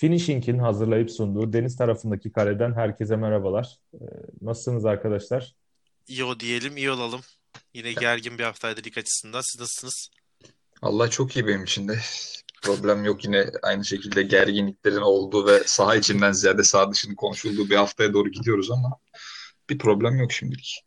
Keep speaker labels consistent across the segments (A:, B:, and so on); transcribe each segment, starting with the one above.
A: Finishing'in hazırlayıp sunduğu deniz tarafındaki kareden herkese merhabalar. Ee, nasılsınız arkadaşlar?
B: İyi o diyelim, iyi olalım. Yine gergin bir haftaydı lig açısından. Siz nasılsınız?
C: Allah çok iyi benim için de. Problem yok yine aynı şekilde gerginliklerin olduğu ve saha içinden ziyade saha dışının konuşulduğu bir haftaya doğru gidiyoruz ama bir problem yok şimdilik.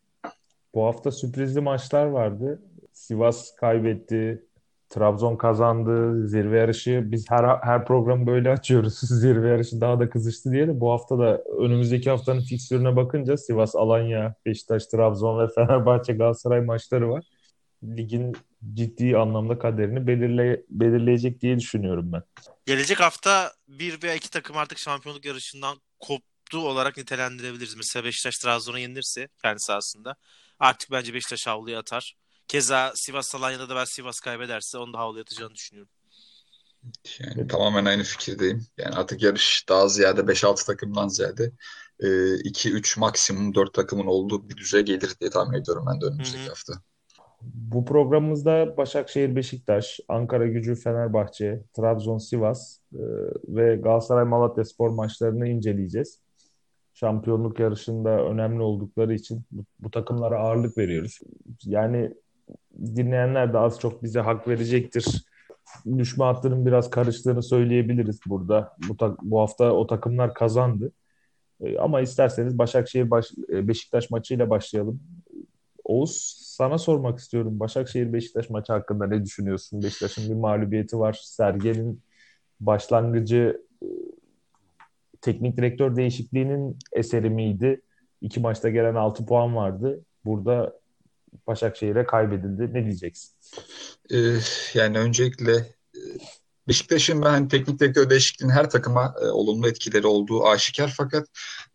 A: Bu hafta sürprizli maçlar vardı. Sivas kaybetti, Trabzon kazandı, zirve yarışı. Biz her her programı böyle açıyoruz. Zirve yarışı daha da kızıştı diye de bu hafta da önümüzdeki haftanın fikstürüne bakınca Sivas, Alanya, Beşiktaş, Trabzon ve Fenerbahçe, Galatasaray maçları var. Ligin ciddi anlamda kaderini belirle, belirleyecek diye düşünüyorum ben.
B: Gelecek hafta bir veya iki takım artık şampiyonluk yarışından koptu olarak nitelendirebiliriz. Mesela Beşiktaş Trabzon'a yenilirse kendi sahasında artık bence Beşiktaş havluya atar. Keza Sivas Alanya'da da ben Sivas kaybederse onu da havlu atacağını düşünüyorum.
C: Yani tamamen aynı fikirdeyim. Yani artık yarış daha ziyade 5-6 takımdan ziyade 2-3 e, maksimum 4 takımın olduğu bir düzeye gelir diye tahmin ediyorum ben de önümüzdeki Hı-hı. hafta.
A: Bu programımızda Başakşehir, Beşiktaş, Ankara Gücü, Fenerbahçe, Trabzon, Sivas e, ve Galatasaray Malatya spor maçlarını inceleyeceğiz. Şampiyonluk yarışında önemli oldukları için bu, bu takımlara ağırlık veriyoruz. Yani dinleyenler de az çok bize hak verecektir. Düşme hattının biraz karıştığını söyleyebiliriz burada. Bu, bu hafta o takımlar kazandı. E, ama isterseniz Başakşehir baş, e, Beşiktaş maçıyla başlayalım. Oğuz sana sormak istiyorum. Başakşehir Beşiktaş maçı hakkında ne düşünüyorsun? Beşiktaş'ın bir mağlubiyeti var. Sergen'in başlangıcı e, teknik direktör değişikliğinin eseri miydi? İki maçta gelen 6 puan vardı. Burada Başakşehir'e kaybedildi. Ne diyeceksin?
C: Ee, yani öncelikle e, Beşiktaş'ın ben hani teknik direktör değişikliğinin her takıma e, olumlu etkileri olduğu aşikar fakat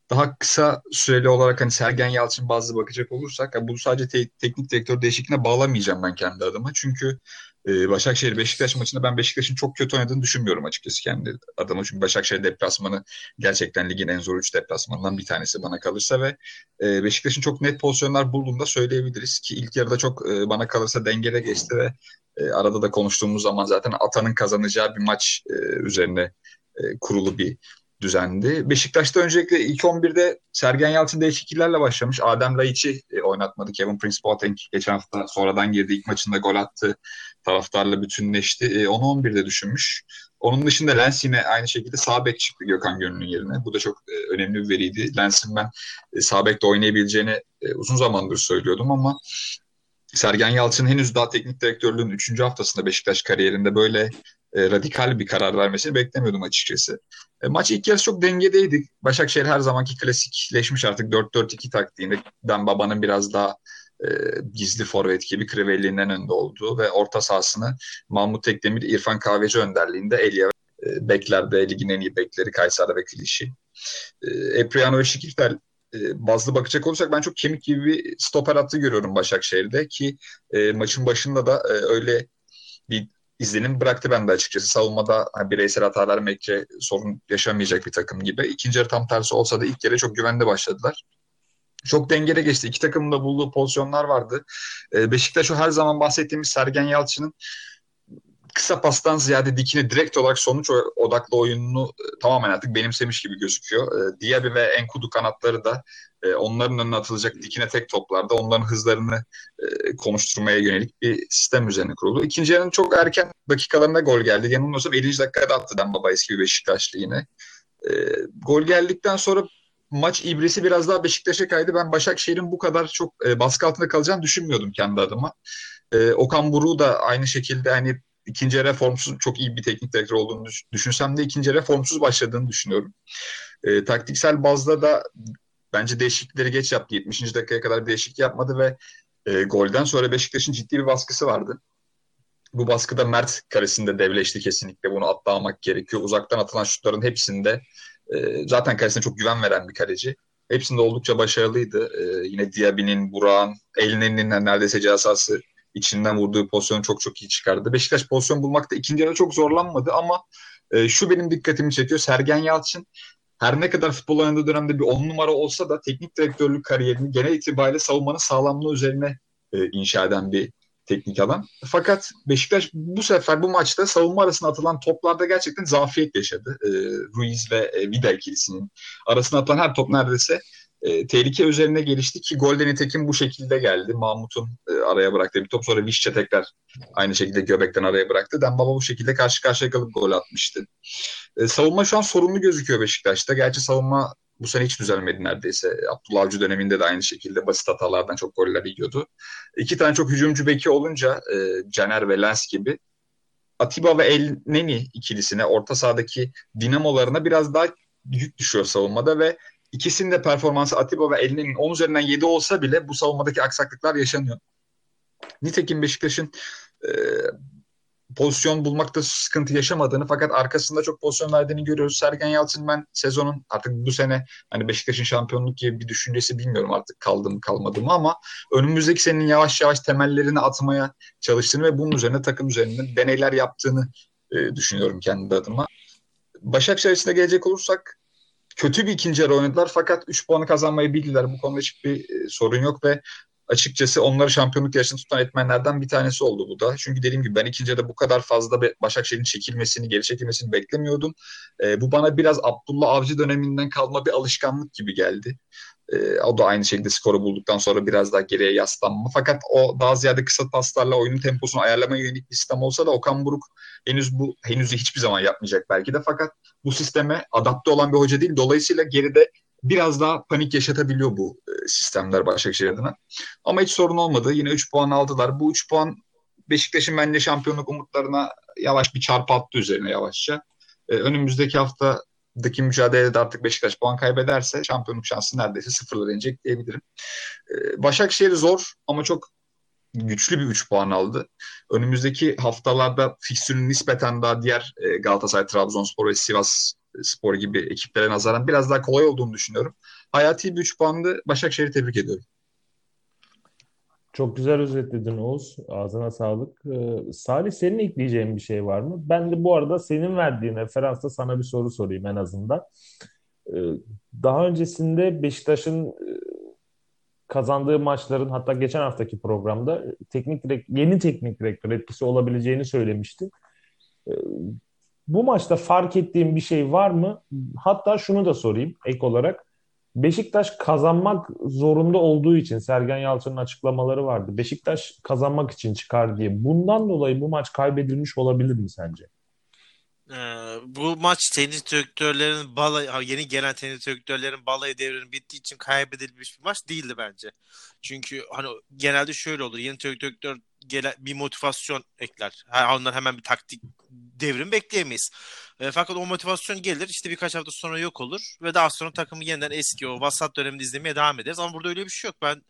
C: daha kısa süreli olarak hani Sergen Yalçın bazı bakacak olursak yani bunu sadece te- teknik direktör değişikliğine bağlamayacağım ben kendi adıma. Çünkü e, Başakşehir Beşiktaş maçında ben Beşiktaş'ın çok kötü oynadığını düşünmüyorum açıkçası kendi adıma. Çünkü Başakşehir deplasmanı gerçekten ligin en zor 3 deplasmanından bir tanesi bana kalırsa ve e, Beşiktaş'ın çok net pozisyonlar bulduğunda söyleyebiliriz ki ilk yarıda çok e, bana kalırsa dengede geçti ve e, arada da konuştuğumuz zaman zaten Atan'ın kazanacağı bir maç e, üzerine e, kurulu bir düzendi. Beşiktaş'ta öncelikle ilk 11'de Sergen Yalçın değişikliklerle başlamış. Adem Laiç'i e, oynatmadı. Kevin Prince Boateng geçen hafta sonradan girdi. ilk maçında gol attı. Taraftarla bütünleşti. E, onu 11'de düşünmüş. Onun dışında Lens yine aynı şekilde sağ bek çıktı Gökhan Gönül'ün yerine. Bu da çok e, önemli bir veriydi. Lens'in ben sağ bekte oynayabileceğini uzun zamandır söylüyordum ama Sergen Yalçın henüz daha teknik direktörlüğün 3. haftasında Beşiktaş kariyerinde böyle e, radikal bir karar vermesini beklemiyordum açıkçası. E, maç ilk yarısı çok dengedeydi. Başakşehir her zamanki klasikleşmiş artık 4-4-2 taktiğinde. Dan Baba'nın biraz daha e, gizli forvet gibi Crivelli'nin önde olduğu ve orta sahasını Mahmut Tekdemir, İrfan Kahveci önderliğinde Elia e, beklerde ligin en iyi bekleri Kayseri ve Klişi. E, Epriano ve Şikirtel e, bazlı bakacak olursak ben çok kemik gibi bir stoper hattı görüyorum Başakşehir'de ki e, maçın başında da e, öyle bir izlenim bıraktı bende açıkçası. Savunmada hani bireysel hatalar Mekke sorun yaşamayacak bir takım gibi. İkinci yarı tam tersi olsa da ilk yarı çok güvende başladılar. Çok dengeli geçti. İki takımın da bulduğu pozisyonlar vardı. E, Beşiktaş o her zaman bahsettiğimiz Sergen Yalçın'ın kısa pastan ziyade dikine direkt olarak sonuç odaklı oyununu e, tamamen artık benimsemiş gibi gözüküyor. E, Diaby ve Enkudu kanatları da e, onların önüne atılacak dikine tek toplarda onların hızlarını e, konuşturmaya yönelik bir sistem üzerine kuruldu. İkinci yarının çok erken dakikalarında gol geldi. Yanılmıyorsam 50. dakikada attı Dembaba eski Beşiktaşlı yine. E, gol geldikten sonra maç ibresi biraz daha Beşiktaş'a kaydı. Ben Başakşehir'in bu kadar çok e, baskı altında kalacağını düşünmüyordum kendi adıma. E, Okan Buruk'u da aynı şekilde hani ikinci yarı formsuz çok iyi bir teknik direktör olduğunu düşünsem de ikinci yarı formsuz başladığını düşünüyorum. E, taktiksel bazda da bence değişiklikleri geç yaptı. 70. dakikaya kadar değişiklik yapmadı ve e, golden sonra Beşiktaş'ın ciddi bir baskısı vardı. Bu baskıda Mert karesinde devleşti kesinlikle. Bunu atlamak gerekiyor. Uzaktan atılan şutların hepsinde e, zaten karesine çok güven veren bir kaleci. Hepsinde oldukça başarılıydı. E, yine Diaby'nin, Burak'ın, Elneni'nin neredeyse cezası içinden vurduğu pozisyonu çok çok iyi çıkardı. Beşiktaş pozisyon bulmakta ikinci yarı çok zorlanmadı ama e, şu benim dikkatimi çekiyor. Sergen Yalçın her ne kadar futbol oynadığı dönemde bir on numara olsa da teknik direktörlük kariyerini genel itibariyle savunmanın sağlamlığı üzerine e, inşa eden bir teknik adam. Fakat Beşiktaş bu sefer bu maçta savunma arasına atılan toplarda gerçekten zafiyet yaşadı. E, Ruiz ve e, Vida ikilisinin arasına atılan her top neredeyse e, tehlike üzerine gelişti ki golden nitekim bu şekilde geldi. Mahmut'un e, araya bıraktığı bir top sonra Vişçe tekrar aynı şekilde göbekten araya bıraktı. Dembaba bu şekilde karşı karşıya kalıp gol atmıştı. E, savunma şu an sorunlu gözüküyor Beşiktaş'ta. Gerçi savunma bu sene hiç düzelmedi neredeyse. Abdullah Avcı döneminde de aynı şekilde basit hatalardan çok goller yiyordu. İki tane çok hücumcu beki olunca e, Caner ve Lens gibi Atiba ve El Neni ikilisine orta sahadaki dinamolarına biraz daha yük düşüyor savunmada ve ikisinin de performansı Atiba ve El Neni'nin 10 üzerinden 7 olsa bile bu savunmadaki aksaklıklar yaşanıyor. Nitekim Beşiktaş'ın e, pozisyon bulmakta sıkıntı yaşamadığını fakat arkasında çok pozisyon verdiğini görüyoruz. Sergen Yalçın ben sezonun artık bu sene hani Beşiktaş'ın şampiyonluk gibi bir düşüncesi bilmiyorum artık kaldı mı kalmadı mı ama önümüzdeki senin yavaş yavaş temellerini atmaya çalıştığını ve bunun üzerine takım üzerinde deneyler yaptığını e, düşünüyorum kendi adıma. Başakşehir için gelecek olursak kötü bir ikinci yarı oynadılar fakat 3 puanı kazanmayı bildiler. Bu konuda hiçbir e, sorun yok ve açıkçası onları şampiyonluk yarışını tutan etmenlerden bir tanesi oldu bu da. Çünkü dediğim gibi ben ikinci de bu kadar fazla Başakşehir'in çekilmesini, geri çekilmesini beklemiyordum. E, bu bana biraz Abdullah Avcı döneminden kalma bir alışkanlık gibi geldi. E, o da aynı şekilde skoru bulduktan sonra biraz daha geriye yaslanma. Fakat o daha ziyade kısa paslarla oyunun temposunu ayarlamaya yönelik bir sistem olsa da Okan Buruk henüz bu henüz hiçbir zaman yapmayacak belki de. Fakat bu sisteme adapte olan bir hoca değil. Dolayısıyla geride biraz daha panik yaşatabiliyor bu e, sistemler Başakşehir adına. Ama hiç sorun olmadı. Yine 3 puan aldılar. Bu 3 puan Beşiktaş'ın bence şampiyonluk umutlarına yavaş bir çarpı attı üzerine yavaşça. Ee, önümüzdeki haftadaki mücadelede artık Beşiktaş puan kaybederse şampiyonluk şansı neredeyse sıfırlara inecek diyebilirim. Ee, Başakşehir zor ama çok güçlü bir 3 puan aldı. Önümüzdeki haftalarda fikstürün nispeten daha diğer e, Galatasaray, Trabzonspor ve Sivas Spor gibi ekiplere nazaran biraz daha kolay olduğunu düşünüyorum. Hayati bir 3 puandı. Başakşehir'i tebrik ediyorum.
A: Çok güzel özetledin Oğuz. Ağzına sağlık. Ee, Salih senin ekleyeceğin bir şey var mı? Ben de bu arada senin verdiğin referansta sana bir soru sorayım en azından. Ee, daha öncesinde Beşiktaş'ın e, kazandığı maçların hatta geçen haftaki programda teknik direkt yeni teknik direktör etkisi olabileceğini söylemişti. Ee, bu maçta fark ettiğim bir şey var mı? Hatta şunu da sorayım ek olarak. Beşiktaş kazanmak zorunda olduğu için Sergen Yalçın'ın açıklamaları vardı. Beşiktaş kazanmak için çıkar diye. Bundan dolayı bu maç kaybedilmiş olabilir mi sence?
B: Ee, bu maç tenis direktörlerin balayı, yeni gelen tenis direktörlerin balayı devrinin bittiği için kaybedilmiş bir maç değildi bence. Çünkü hani genelde şöyle olur. Yeni direktör gelen bir motivasyon ekler. Onlar hemen bir taktik devrim bekleyemeyiz. E, fakat o motivasyon gelir işte birkaç hafta sonra yok olur ve daha sonra takımı yeniden eski o vasat döneminde izlemeye devam ederiz. Ama burada öyle bir şey yok. Ben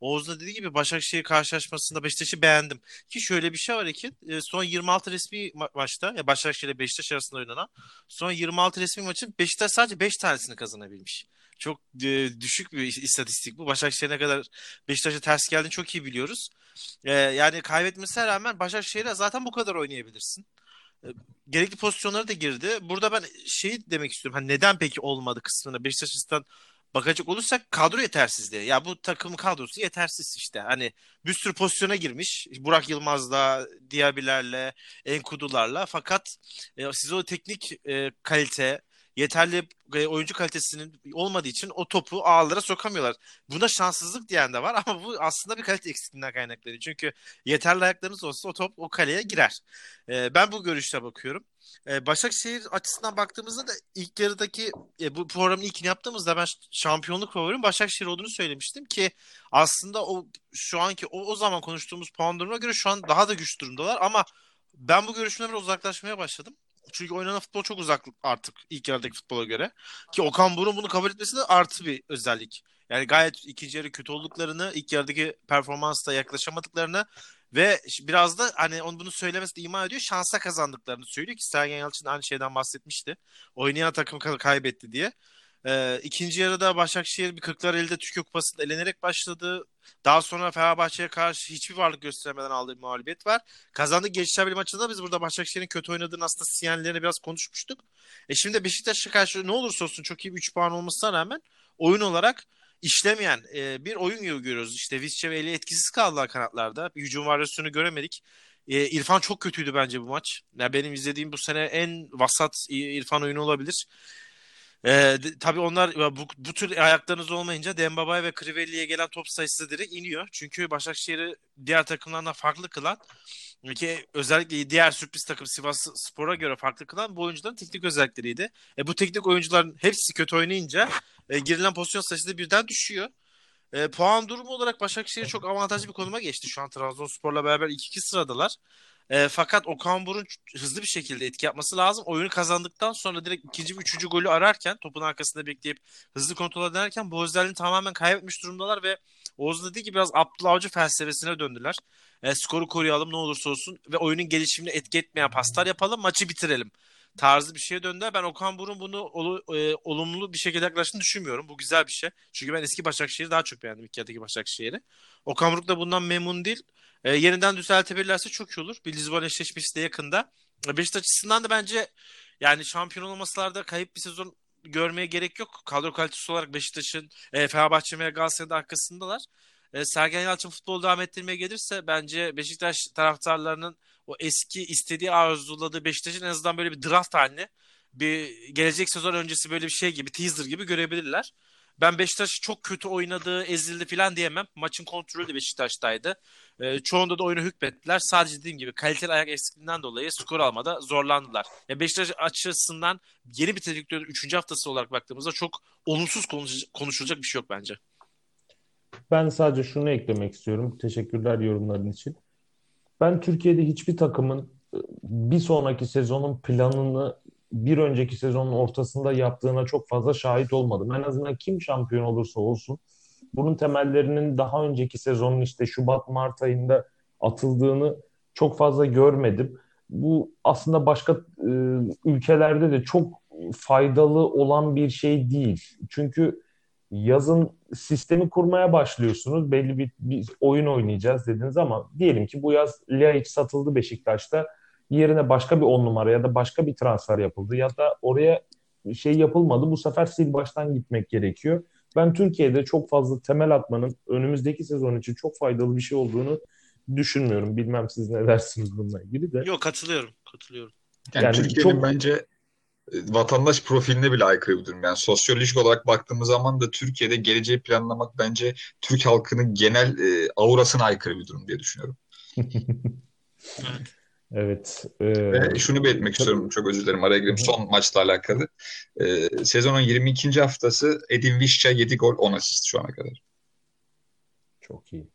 B: Oğuz'un dediği gibi Başakşehir karşılaşmasında Beşiktaş'ı beğendim. Ki şöyle bir şey var ki e, son 26 resmi ma- maçta ya Başakşehir ile Beşiktaş arasında oynanan son 26 resmi maçın Beşiktaş sadece 5 tanesini kazanabilmiş. Çok e, düşük bir istatistik bu. Başakşehir ne kadar Beşiktaş'a ters geldiğini çok iyi biliyoruz. E, yani kaybetmesine rağmen Başakşehir'e zaten bu kadar oynayabilirsin. E, gerekli pozisyonlara da girdi. Burada ben şey demek istiyorum. Hani neden peki olmadı kısmında Beşiktaş açısından bakacak olursak kadro yetersizliği. Ya bu takım kadrosu yetersiz işte. Hani bir sürü pozisyona girmiş. Burak Yılmaz'la, Diaby'lerle, Enkudu'larla. Fakat e, siz o teknik e, kalite, yeterli e, oyuncu kalitesinin olmadığı için o topu ağlara sokamıyorlar. Buna şanssızlık diyen de var ama bu aslında bir kalite eksikliğinden kaynaklanıyor. Çünkü yeterli ayaklarınız olsa o top o kaleye girer. E, ben bu görüşte bakıyorum. E, Başakşehir açısından baktığımızda da ilk yarıdaki bu programın ilkini yaptığımızda ben şampiyonluk favorim Başakşehir olduğunu söylemiştim ki aslında o şu anki o, o zaman konuştuğumuz puan durumuna göre şu an daha da güç durumdalar ama ben bu görüşümden uzaklaşmaya başladım. Çünkü oynanan futbol çok uzak artık ilk yarıdaki futbola göre. Ki Okan Burun bunu kabul etmesi de artı bir özellik. Yani gayet ikinci yarı kötü olduklarını, ilk yarıdaki performansla yaklaşamadıklarını ve biraz da hani onu bunu söylemesi de ima ediyor. Şansa kazandıklarını söylüyor ki Sergen Yalçın aynı şeyden bahsetmişti. Oynayan takım kaybetti diye. Ee, ikinci yarıda Başakşehir bir kırklar elde Türkiye Kupası'nda elenerek başladı. Daha sonra Fenerbahçe'ye karşı hiçbir varlık göstermeden aldığı bir mağlubiyet var. Kazandığı geçişler bir maçında biz burada Başakşehir'in kötü oynadığını aslında sinyallerini biraz konuşmuştuk. E şimdi Beşiktaş'a karşı ne olursa olsun çok iyi bir 3 puan olmasına rağmen oyun olarak işlemeyen e, bir oyun gibi görüyoruz. İşte Visca ve Eli etkisiz kaldılar kanatlarda. Bir hücum varyasyonu göremedik. E, İrfan çok kötüydü bence bu maç. Yani benim izlediğim bu sene en vasat İrfan oyunu olabilir. Ee, tabii onlar bu, bu tür ayaklarınız olmayınca Dembaba'ya ve Crivelli'ye gelen top sayısı direkt iniyor. Çünkü Başakşehir'i diğer takımlardan farklı kılan ki özellikle diğer sürpriz takım Sivas Spor'a göre farklı kılan bu oyuncuların teknik özellikleriydi. E, bu teknik oyuncuların hepsi kötü oynayınca e, girilen pozisyon sayısı da birden düşüyor. E, puan durumu olarak Başakşehir çok avantajlı bir konuma geçti. Şu an Trabzonspor'la beraber 2-2 sıradalar. E, fakat Okan Burun hızlı bir şekilde etki yapması lazım. Oyunu kazandıktan sonra direkt ikinci ve üçüncü golü ararken topun arkasında bekleyip hızlı kontrol ederken bu özelliğini tamamen kaybetmiş durumdalar ve Oğuz dediği gibi biraz Abdullah Avcı felsefesine döndüler. E, skoru koruyalım ne olursa olsun ve oyunun gelişimine etki etmeyen paslar yapalım maçı bitirelim tarzı bir şeye döndü. Ben Okan Burun bunu ol, e, olumlu bir şekilde yaklaştığını düşünmüyorum. Bu güzel bir şey. Çünkü ben eski Başakşehir'i daha çok beğendim iki yerdeki Başakşehir'i. Okan Buruk da bundan memnun değil. E, yeniden düzeltebilirlerse çok iyi olur. Bir Lisbon eşleşmesi de yakında. E, Beşiktaş açısından da bence yani şampiyon olmasalarda kayıp bir sezon görmeye gerek yok. Kadro kalitesi olarak Beşiktaş'ın e, Fenerbahçe ve Galatasaray'ın arkasındalar. E, Sergen Yalçın futbolu devam ettirmeye gelirse bence Beşiktaş taraftarlarının o eski istediği arzuladığı Beşiktaş'ın en azından böyle bir draft halini bir gelecek sezon öncesi böyle bir şey gibi teaser gibi görebilirler. Ben Beşiktaş çok kötü oynadı, ezildi falan diyemem. Maçın kontrolü de Beşiktaş'taydı. E, çoğunda da oyunu hükmettiler. Sadece dediğim gibi kaliteli ayak eksikliğinden dolayı skor almada zorlandılar. E, Beşiktaş açısından yeni bir direktörün 3. haftası olarak baktığımızda çok olumsuz konuşulacak bir şey yok bence.
A: Ben sadece şunu eklemek istiyorum. Teşekkürler yorumların için. Ben Türkiye'de hiçbir takımın e, bir sonraki sezonun planını bir önceki sezonun ortasında yaptığına çok fazla şahit olmadım. En azından kim şampiyon olursa olsun bunun temellerinin daha önceki sezonun işte Şubat-Mart ayında atıldığını çok fazla görmedim. Bu aslında başka e, ülkelerde de çok faydalı olan bir şey değil. Çünkü yazın sistemi kurmaya başlıyorsunuz. Belli bir, bir oyun oynayacağız dediniz ama diyelim ki bu yaz Laiç satıldı Beşiktaş'ta. Yerine başka bir on numara ya da başka bir transfer yapıldı ya da oraya şey yapılmadı. Bu sefer sil baştan gitmek gerekiyor. Ben Türkiye'de çok fazla temel atmanın önümüzdeki sezon için çok faydalı bir şey olduğunu düşünmüyorum. Bilmem siz ne dersiniz bununla ilgili de.
B: Yok katılıyorum. Katılıyorum.
C: Yani, yani Türkiye'nin çok... bence vatandaş profiline bile aykırı bir durum. Yani sosyolojik olarak baktığımız zaman da Türkiye'de geleceği planlamak bence Türk halkının genel e, aurasına aykırı bir durum diye düşünüyorum.
A: evet.
C: E, Ve şunu belirtmek istiyorum. Çok özür dilerim. Araya gireyim. Son maçla alakalı. E, sezonun 22. haftası Edin Visca 7 gol 10 asist şu ana kadar.
A: Çok iyi.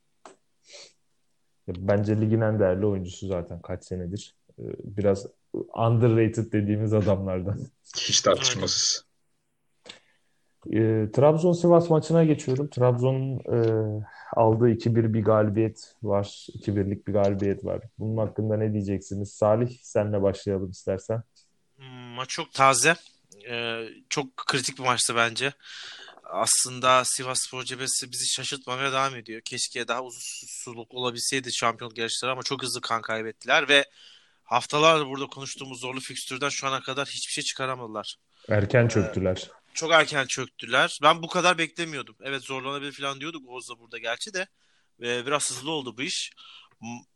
A: Bence ligin en değerli oyuncusu zaten kaç senedir. E, biraz underrated dediğimiz adamlardan.
C: Hiç tartışmasız.
A: E, Trabzon-Sivas maçına geçiyorum. Trabzon'un e, aldığı 2-1 bir galibiyet var. 2-1'lik bir galibiyet var. Bunun hakkında ne diyeceksiniz? Salih senle başlayalım istersen.
B: Hmm, maç çok taze. Ee, çok kritik bir maçtı bence. Aslında Sivas Spor Cebesi bizi şaşırtmamaya devam ediyor. Keşke daha uzun soluk olabilseydi şampiyonluk yarışları ama çok hızlı kan kaybettiler ve haftalardır burada konuştuğumuz zorlu fikstürden şu ana kadar hiçbir şey çıkaramadılar.
A: Erken ee, çöktüler. Ee,
B: çok erken çöktüler. Ben bu kadar beklemiyordum. Evet zorlanabilir falan diyorduk Oğuz da burada gerçi de. Ee, biraz hızlı oldu bu iş.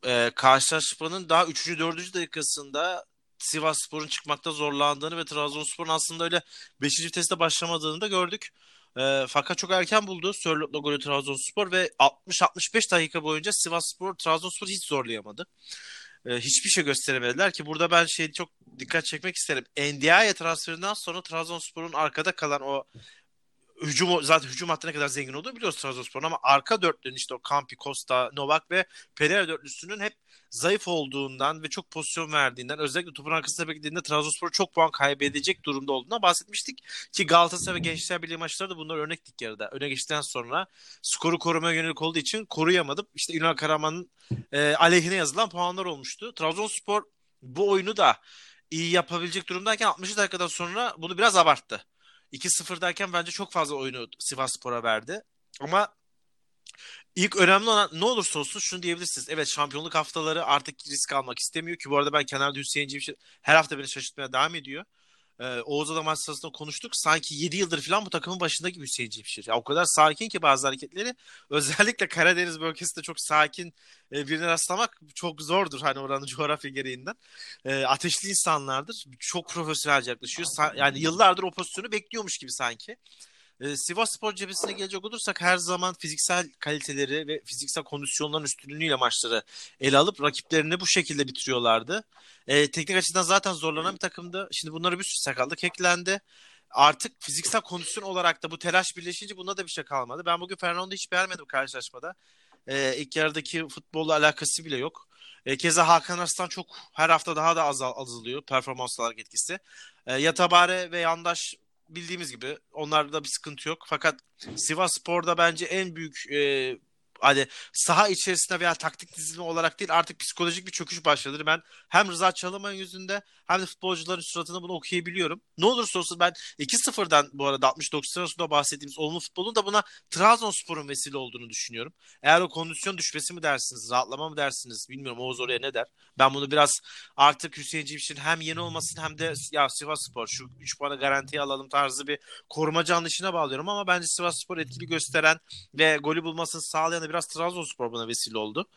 B: Ee, karşılaşmanın daha 3. 4. dakikasında Sivas Spor'un çıkmakta zorlandığını ve Trabzonspor'un aslında öyle 5. viteste başlamadığını da gördük. E, fakat çok erken buldu Sörlot'la golü Trabzonspor ve 60-65 dakika boyunca Sivas Spor Trabzonspor hiç zorlayamadı e, hiçbir şey gösteremediler ki burada ben şey çok dikkat çekmek isterim. Ndiaye transferinden sonra Trabzonspor'un arkada kalan o hücum zaten hücum hattına kadar zengin olduğu biliyoruz Trabzonspor'un ama arka dörtlünün işte o Campi, Costa, Novak ve Pereira dörtlüsünün hep zayıf olduğundan ve çok pozisyon verdiğinden özellikle topun arkasında beklediğinde Trabzonspor çok puan kaybedecek durumda olduğuna bahsetmiştik. Ki Galatasaray ve Gençler Birliği maçları da bunlar örnektik yarıda. Öne geçtikten sonra skoru korumaya yönelik olduğu için koruyamadım. İşte Ünal Karaman'ın e, aleyhine yazılan puanlar olmuştu. Trabzonspor bu oyunu da iyi yapabilecek durumdayken 60 dakikadan sonra bunu biraz abarttı. 2-0'dayken bence çok fazla oyunu Sivas Spor'a verdi. Ama ilk önemli olan ne olursa olsun şunu diyebilirsiniz. Evet şampiyonluk haftaları artık risk almak istemiyor ki bu arada ben kenarda Hüseyin Civşir her hafta beni şaşırtmaya devam ediyor. E, Oğuz Adam maç sırasında konuştuk. Sanki 7 yıldır falan bu takımın başında gibi Hüseyin Cimşir. Ya, o kadar sakin ki bazı hareketleri. Özellikle Karadeniz bölgesinde çok sakin e, birine rastlamak çok zordur. Hani oranın coğrafya gereğinden. E, ateşli insanlardır. Çok profesyonelce yaklaşıyor. Sa- yani yıllardır o pozisyonu bekliyormuş gibi sanki. E, Sivas Spor cephesine gelecek olursak her zaman fiziksel kaliteleri ve fiziksel kondisyonların üstünlüğüyle maçları ele alıp rakiplerini bu şekilde bitiriyorlardı. E, teknik açıdan zaten zorlanan bir takımdı. Şimdi bunlara bir sürü sakatlık eklendi. Artık fiziksel kondisyon olarak da bu telaş birleşince bunda da bir şey kalmadı. Ben bugün Fernando'yu hiç beğenmedim karşılaşmada. E, ilk yarıdaki futbolla alakası bile yok. E, keza Hakan Arslan çok her hafta daha da azal, azalıyor performans olarak etkisi. E, Yatabare ve Yandaş bildiğimiz gibi onlarda bir sıkıntı yok. Fakat Sivas Spor'da bence en büyük e, hani saha içerisinde veya taktik dizilimi olarak değil artık psikolojik bir çöküş başladı. Ben hem Rıza Çalınmay'ın yüzünde hem de futbolcuların suratını bunu okuyabiliyorum. Ne olursa olsun ben 2-0'dan bu arada 60-90 arasında bahsettiğimiz olumlu futbolun da buna Trabzonspor'un vesile olduğunu düşünüyorum. Eğer o kondisyon düşmesi mi dersiniz, rahatlama mı dersiniz bilmiyorum Oğuz oraya ne der. Ben bunu biraz artık Hüseyin Cimşir'in hem yeni olmasın hem de ya Sivas Spor şu 3 puanı garantiye alalım tarzı bir korumacı anlayışına bağlıyorum ama bence Sivas Spor etkili gösteren ve golü bulmasını sağlayan da biraz Trabzonspor buna vesile oldu.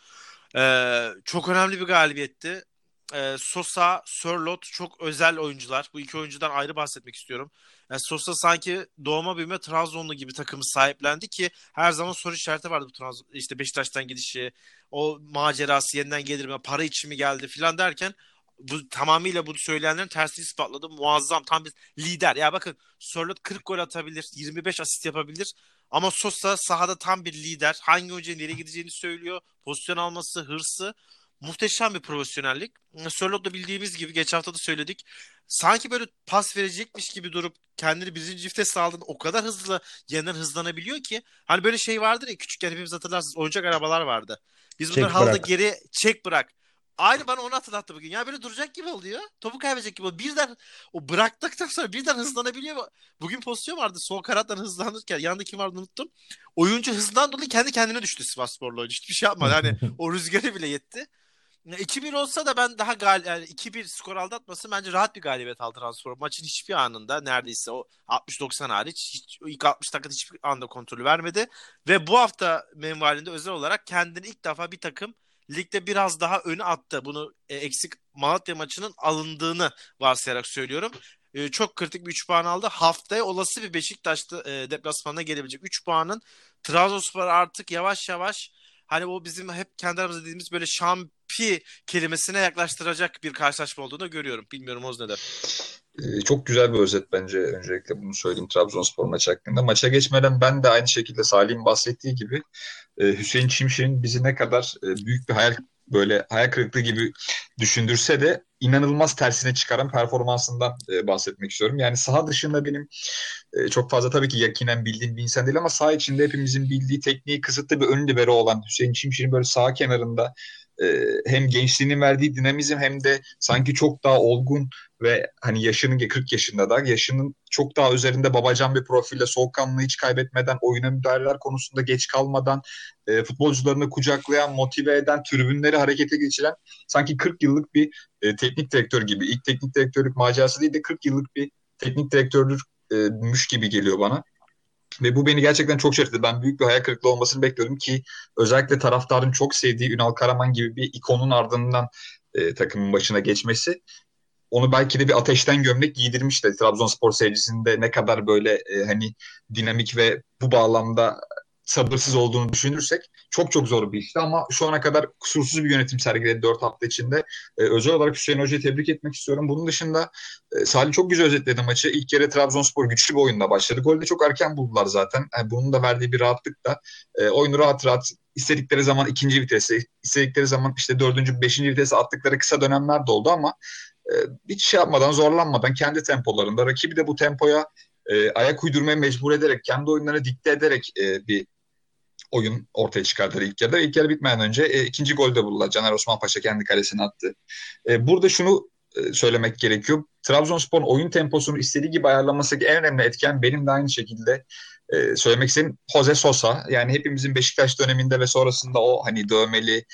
B: Ee, çok önemli bir galibiyetti. Ee, Sosa, Sörlot çok özel oyuncular. Bu iki oyuncudan ayrı bahsetmek istiyorum. Yani Sosa sanki doğma büyüme Trabzonlu gibi takımı sahiplendi ki her zaman soru işareti vardı bu Trabzon. İşte Beşiktaş'tan gidişi, o macerası yeniden gelir mi, para için mi geldi filan derken bu tamamıyla bunu söyleyenlerin tersini ispatladı. Muazzam tam bir lider. Ya bakın Sörlot 40 gol atabilir, 25 asist yapabilir. Ama Sosa sahada tam bir lider. Hangi oyuncuya nereye gideceğini söylüyor. Pozisyon alması, hırsı. Muhteşem bir profesyonellik. Sörlot'la bildiğimiz gibi geç hafta da söyledik. Sanki böyle pas verecekmiş gibi durup kendini birinci vites aldığında o kadar hızlı yeniden hızlanabiliyor ki. Hani böyle şey vardır ya küçükken hepimiz hatırlarsınız oyuncak arabalar vardı. Biz bunları halda geri çek bırak. Aynı bana onu hatırlattı bugün. Ya böyle duracak gibi oluyor. Topu kaybedecek gibi oluyor. Birden o bıraktıktan sonra birden hızlanabiliyor. Bugün pozisyon vardı. Sol kanattan hızlanırken. Yanında kim vardı unuttum. Oyuncu hızından dolayı kendi kendine düştü Sivas Spor'la oyuncu. Hiçbir şey yapmadı. Hani o rüzgarı bile yetti. 2-1 olsa da ben daha gal yani 2-1 skor aldatması bence rahat bir galibiyet aldı Trabzonspor. Maçın hiçbir anında neredeyse o 60-90 hariç hiç, ilk 60 dakikada hiçbir anda kontrolü vermedi. Ve bu hafta menvalinde özel olarak kendini ilk defa bir takım ligde biraz daha öne attı. Bunu e, eksik Malatya maçının alındığını varsayarak söylüyorum. E, çok kritik bir 3 puan aldı. Haftaya olası bir Beşiktaş'ta e, deplasmanına gelebilecek 3 puanın Trabzonspor artık yavaş yavaş hani o bizim hep kendi aramızda dediğimiz böyle şampi kelimesine yaklaştıracak bir karşılaşma olduğunu görüyorum. Bilmiyorum Oz ne der?
C: Ee, çok güzel bir özet bence öncelikle bunu söyleyeyim Trabzonspor maçı hakkında. Maça geçmeden ben de aynı şekilde Salih'in bahsettiği gibi e, Hüseyin Çimşir'in bizi ne kadar e, büyük bir hayal böyle hayal kırıklığı gibi düşündürse de inanılmaz tersine çıkaran performansından e, bahsetmek istiyorum. Yani saha dışında benim çok fazla tabii ki yakinen bildiğim bir insan değil ama saha içinde hepimizin bildiği tekniği kısıtlı bir ön libero olan Hüseyin Çimşir'in böyle sağ kenarında hem gençliğinin verdiği dinamizm hem de sanki çok daha olgun ve hani yaşının 40 yaşında da yaşının çok daha üzerinde babacan bir profille soğukkanlılığı hiç kaybetmeden oyuna müdahaleler konusunda geç kalmadan e, futbolcularını kucaklayan, motive eden, tribünleri harekete geçiren sanki 40 yıllık bir e, teknik direktör gibi. ilk teknik direktörlük macerası değil de 40 yıllık bir teknik direktörlükmüş gibi geliyor bana. Ve bu beni gerçekten çok şaşırttı. Ben büyük bir hayal kırıklığı olmasını bekliyordum ki özellikle taraftarın çok sevdiği Ünal Karaman gibi bir ikonun ardından e, takımın başına geçmesi onu belki de bir ateşten gömlek giydirmişti. Trabzonspor seyircisinde ne kadar böyle e, hani dinamik ve bu bağlamda sabırsız olduğunu düşünürsek çok çok zor bir işti ama şu ana kadar kusursuz bir yönetim sergiledi 4 hafta içinde. Ee, özel olarak Hüseyin Hoca'yı tebrik etmek istiyorum. Bunun dışında e, Salih çok güzel özetledi maçı. İlk kere Trabzonspor güçlü bir oyunda başladı. Golü de çok erken buldular zaten. Yani bunun da verdiği bir rahatlık da e, oyunu rahat rahat istedikleri zaman ikinci vitese, istedikleri zaman işte dördüncü, beşinci vitese attıkları kısa dönemler de oldu ama e, hiç şey yapmadan, zorlanmadan kendi tempolarında rakibi de bu tempoya e, ayak uydurmaya mecbur ederek, kendi oyunlarını dikte ederek e, bir oyun ortaya çıkardılar ilk yarıda. İlk yarı bitmeden önce e, ikinci golü de buldular. Caner Osman Paşa kendi kalesine attı. E, burada şunu e, söylemek gerekiyor. Trabzonspor'un oyun temposunu istediği gibi ayarlaması en önemli etken benim de aynı şekilde e, söylemek istediğim Jose Sosa. Yani hepimizin Beşiktaş döneminde ve sonrasında o hani dövmeli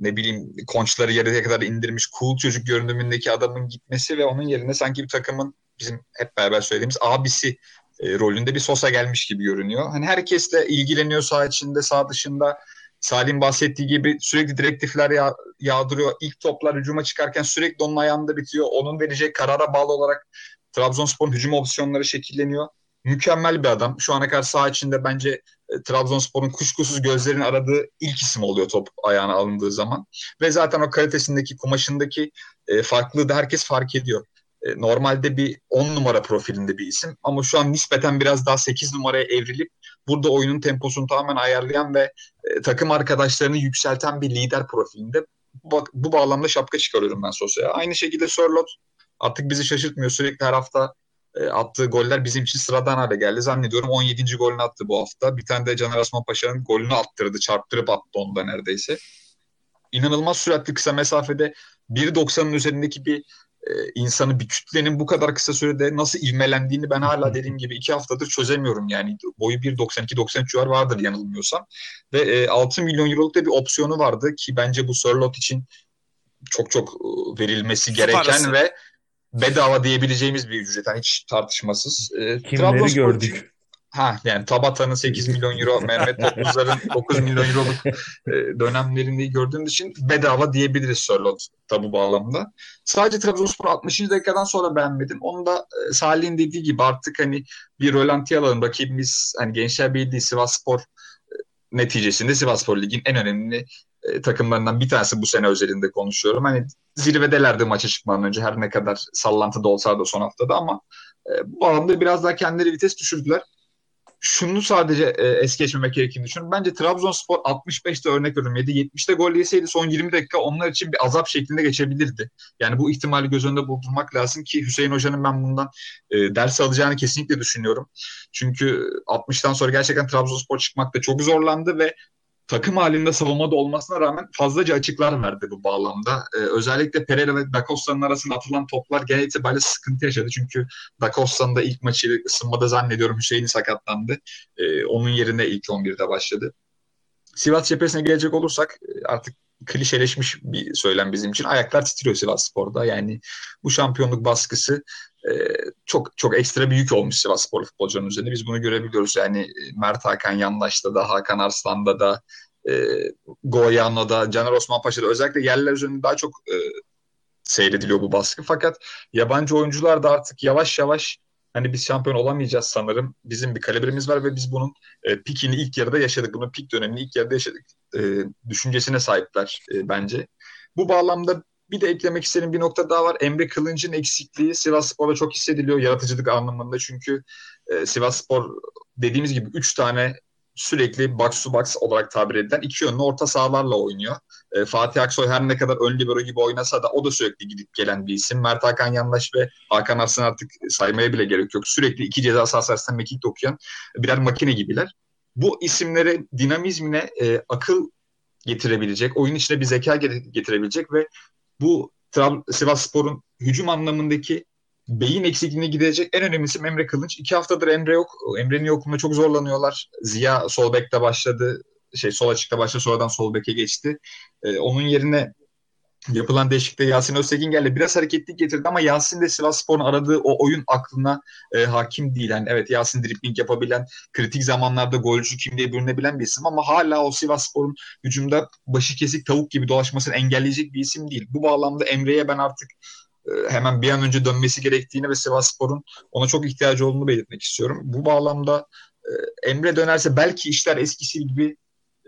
C: ne bileyim konçları yarıya kadar indirmiş cool çocuk görünümündeki adamın gitmesi ve onun yerine sanki bir takımın bizim hep beraber söylediğimiz abisi e, rolünde bir Sosa gelmiş gibi görünüyor. Hani herkesle ilgileniyor sağ içinde, sağ dışında. Salim bahsettiği gibi sürekli direktifler yağ, yağdırıyor. İlk toplar hücuma çıkarken sürekli onun ayağında bitiyor. Onun verecek karara bağlı olarak Trabzonspor'un hücum opsiyonları şekilleniyor. Mükemmel bir adam. Şu ana kadar sağ içinde bence e, Trabzonspor'un kuşkusuz gözlerin aradığı ilk isim oluyor top ayağına alındığı zaman. Ve zaten o kalitesindeki, kumaşındaki e, farklılığı da herkes fark ediyor. E, normalde bir 10 numara profilinde bir isim ama şu an nispeten biraz daha 8 numaraya evrilip burada oyunun temposunu tamamen ayarlayan ve e, takım arkadaşlarını yükselten bir lider profilinde. Bu, bu bağlamda şapka çıkarıyorum ben Sosa'ya. Aynı şekilde Sörlot artık bizi şaşırtmıyor. Sürekli her hafta e, attığı goller bizim için sıradan hale geldi. Zannediyorum 17. golünü attı bu hafta. Bir tane de Caner Asman Paşa'nın golünü attırdı. Çarptırıp attı onu da neredeyse. İnanılmaz süratli kısa mesafede 1.90'ın üzerindeki bir insanı bir kütlenin bu kadar kısa sürede nasıl ivmelendiğini ben hala dediğim gibi iki haftadır çözemiyorum. Yani boyu 1.92-93 civar vardır yanılmıyorsam. Ve e, 6 milyon euroluk da bir opsiyonu vardı ki bence bu Sörlot için çok çok e, verilmesi gereken ve bedava diyebileceğimiz bir ücret. Yani hiç tartışmasız.
A: E, Kimleri gördük?
C: Ha yani Tabata'nın 8 milyon euro, Mehmet Topuzlar'ın 9 milyon euroluk e, dönemlerini gördüğümüz için bedava diyebiliriz Sörlot tabu bağlamında. Sadece Trabzonspor 60. dakikadan sonra beğenmedim. Onu da e, Salih'in dediği gibi artık hani bir rölanti alalım. Rakibimiz hani Gençler Birliği Sivas Spor e, neticesinde Sivas Spor Lig'in en önemli e, takımlarından bir tanesi bu sene özelinde konuşuyorum. Hani zirvedelerdi maça çıkmadan önce her ne kadar sallantıda olsa da son haftada ama e, bu bağlamda biraz daha kendileri vites düşürdüler şunu sadece e, es geçmemek gerektiğini düşünüyorum. Bence Trabzonspor 65'te örnek veriyorum 7-70'te gol yeseydi son 20 dakika onlar için bir azap şeklinde geçebilirdi. Yani bu ihtimali göz önünde bulundurmak lazım ki Hüseyin Hoca'nın ben bundan e, ders alacağını kesinlikle düşünüyorum. Çünkü 60'tan sonra gerçekten Trabzonspor çıkmakta çok zorlandı ve takım halinde savunmada olmasına rağmen fazlaca açıklar verdi bu bağlamda. Ee, özellikle Pereira ve Da Costa'nın arasında atılan toplar genel itibariyle sıkıntı yaşadı. Çünkü Da Costa'nın da ilk maçı ısınmada zannediyorum Hüseyin'i sakatlandı. Ee, onun yerine ilk 11'de başladı. Sivas cephesine gelecek olursak e, artık klişeleşmiş bir söylem bizim için. Ayaklar titriyor Sivas Spor'da. Yani bu şampiyonluk baskısı e, çok çok ekstra bir yük olmuş Sivas Spor futbolcuların üzerinde. Biz bunu görebiliyoruz. Yani e, Mert Hakan Yandaş'ta da, Hakan Arslan'da da, e, Goyano'da, Caner Osman Paşa'da özellikle yerler üzerinde daha çok e, seyrediliyor bu baskı. Fakat yabancı oyuncular da artık yavaş yavaş hani biz şampiyon olamayacağız sanırım. Bizim bir kalibremiz var ve biz bunun e, pikini ilk yarıda yaşadık. Bunun pik dönemini ilk yarıda yaşadık. E, düşüncesine sahipler e, bence. Bu bağlamda bir de eklemek istediğim bir nokta daha var. Emre Kılınç'ın eksikliği Sivas Spor'da çok hissediliyor yaratıcılık anlamında. Çünkü e, Sivas Spor dediğimiz gibi 3 tane sürekli box to box olarak tabir edilen iki yönlü orta sahalarla oynuyor. E, Fatih Aksoy her ne kadar ön libero gibi oynasa da o da sürekli gidip gelen bir isim. Mert Hakan Yandaş ve Hakan Arslan artık saymaya bile gerek yok. Sürekli iki ceza sahası mekik okuyan birer makine gibiler. Bu isimlere dinamizmine e, akıl getirebilecek, oyun içine bir zeka getirebilecek ve bu Sivas Spor'un hücum anlamındaki beyin eksikliğini giderecek en önemlisi Emre Kılınç. İki haftadır Emre yok. Emre'nin yokluğunda çok zorlanıyorlar. Ziya sol bekte başladı. Şey sol açıkta başladı sonradan sol beke geçti. Ee, onun yerine yapılan değişiklikte Yasin Öztekin geldi. Biraz hareketlik getirdi ama Yasin de Sivas Spor'un aradığı o oyun aklına e, hakim değil. Yani evet Yasin dripling yapabilen, kritik zamanlarda golcü kimliğe bürünebilen bir isim ama hala o Sivas Spor'un hücumda başı kesik tavuk gibi dolaşmasını engelleyecek bir isim değil. Bu bağlamda Emre'ye ben artık e, hemen bir an önce dönmesi gerektiğini ve Sivas Spor'un ona çok ihtiyacı olduğunu belirtmek istiyorum. Bu bağlamda e, Emre dönerse belki işler eskisi gibi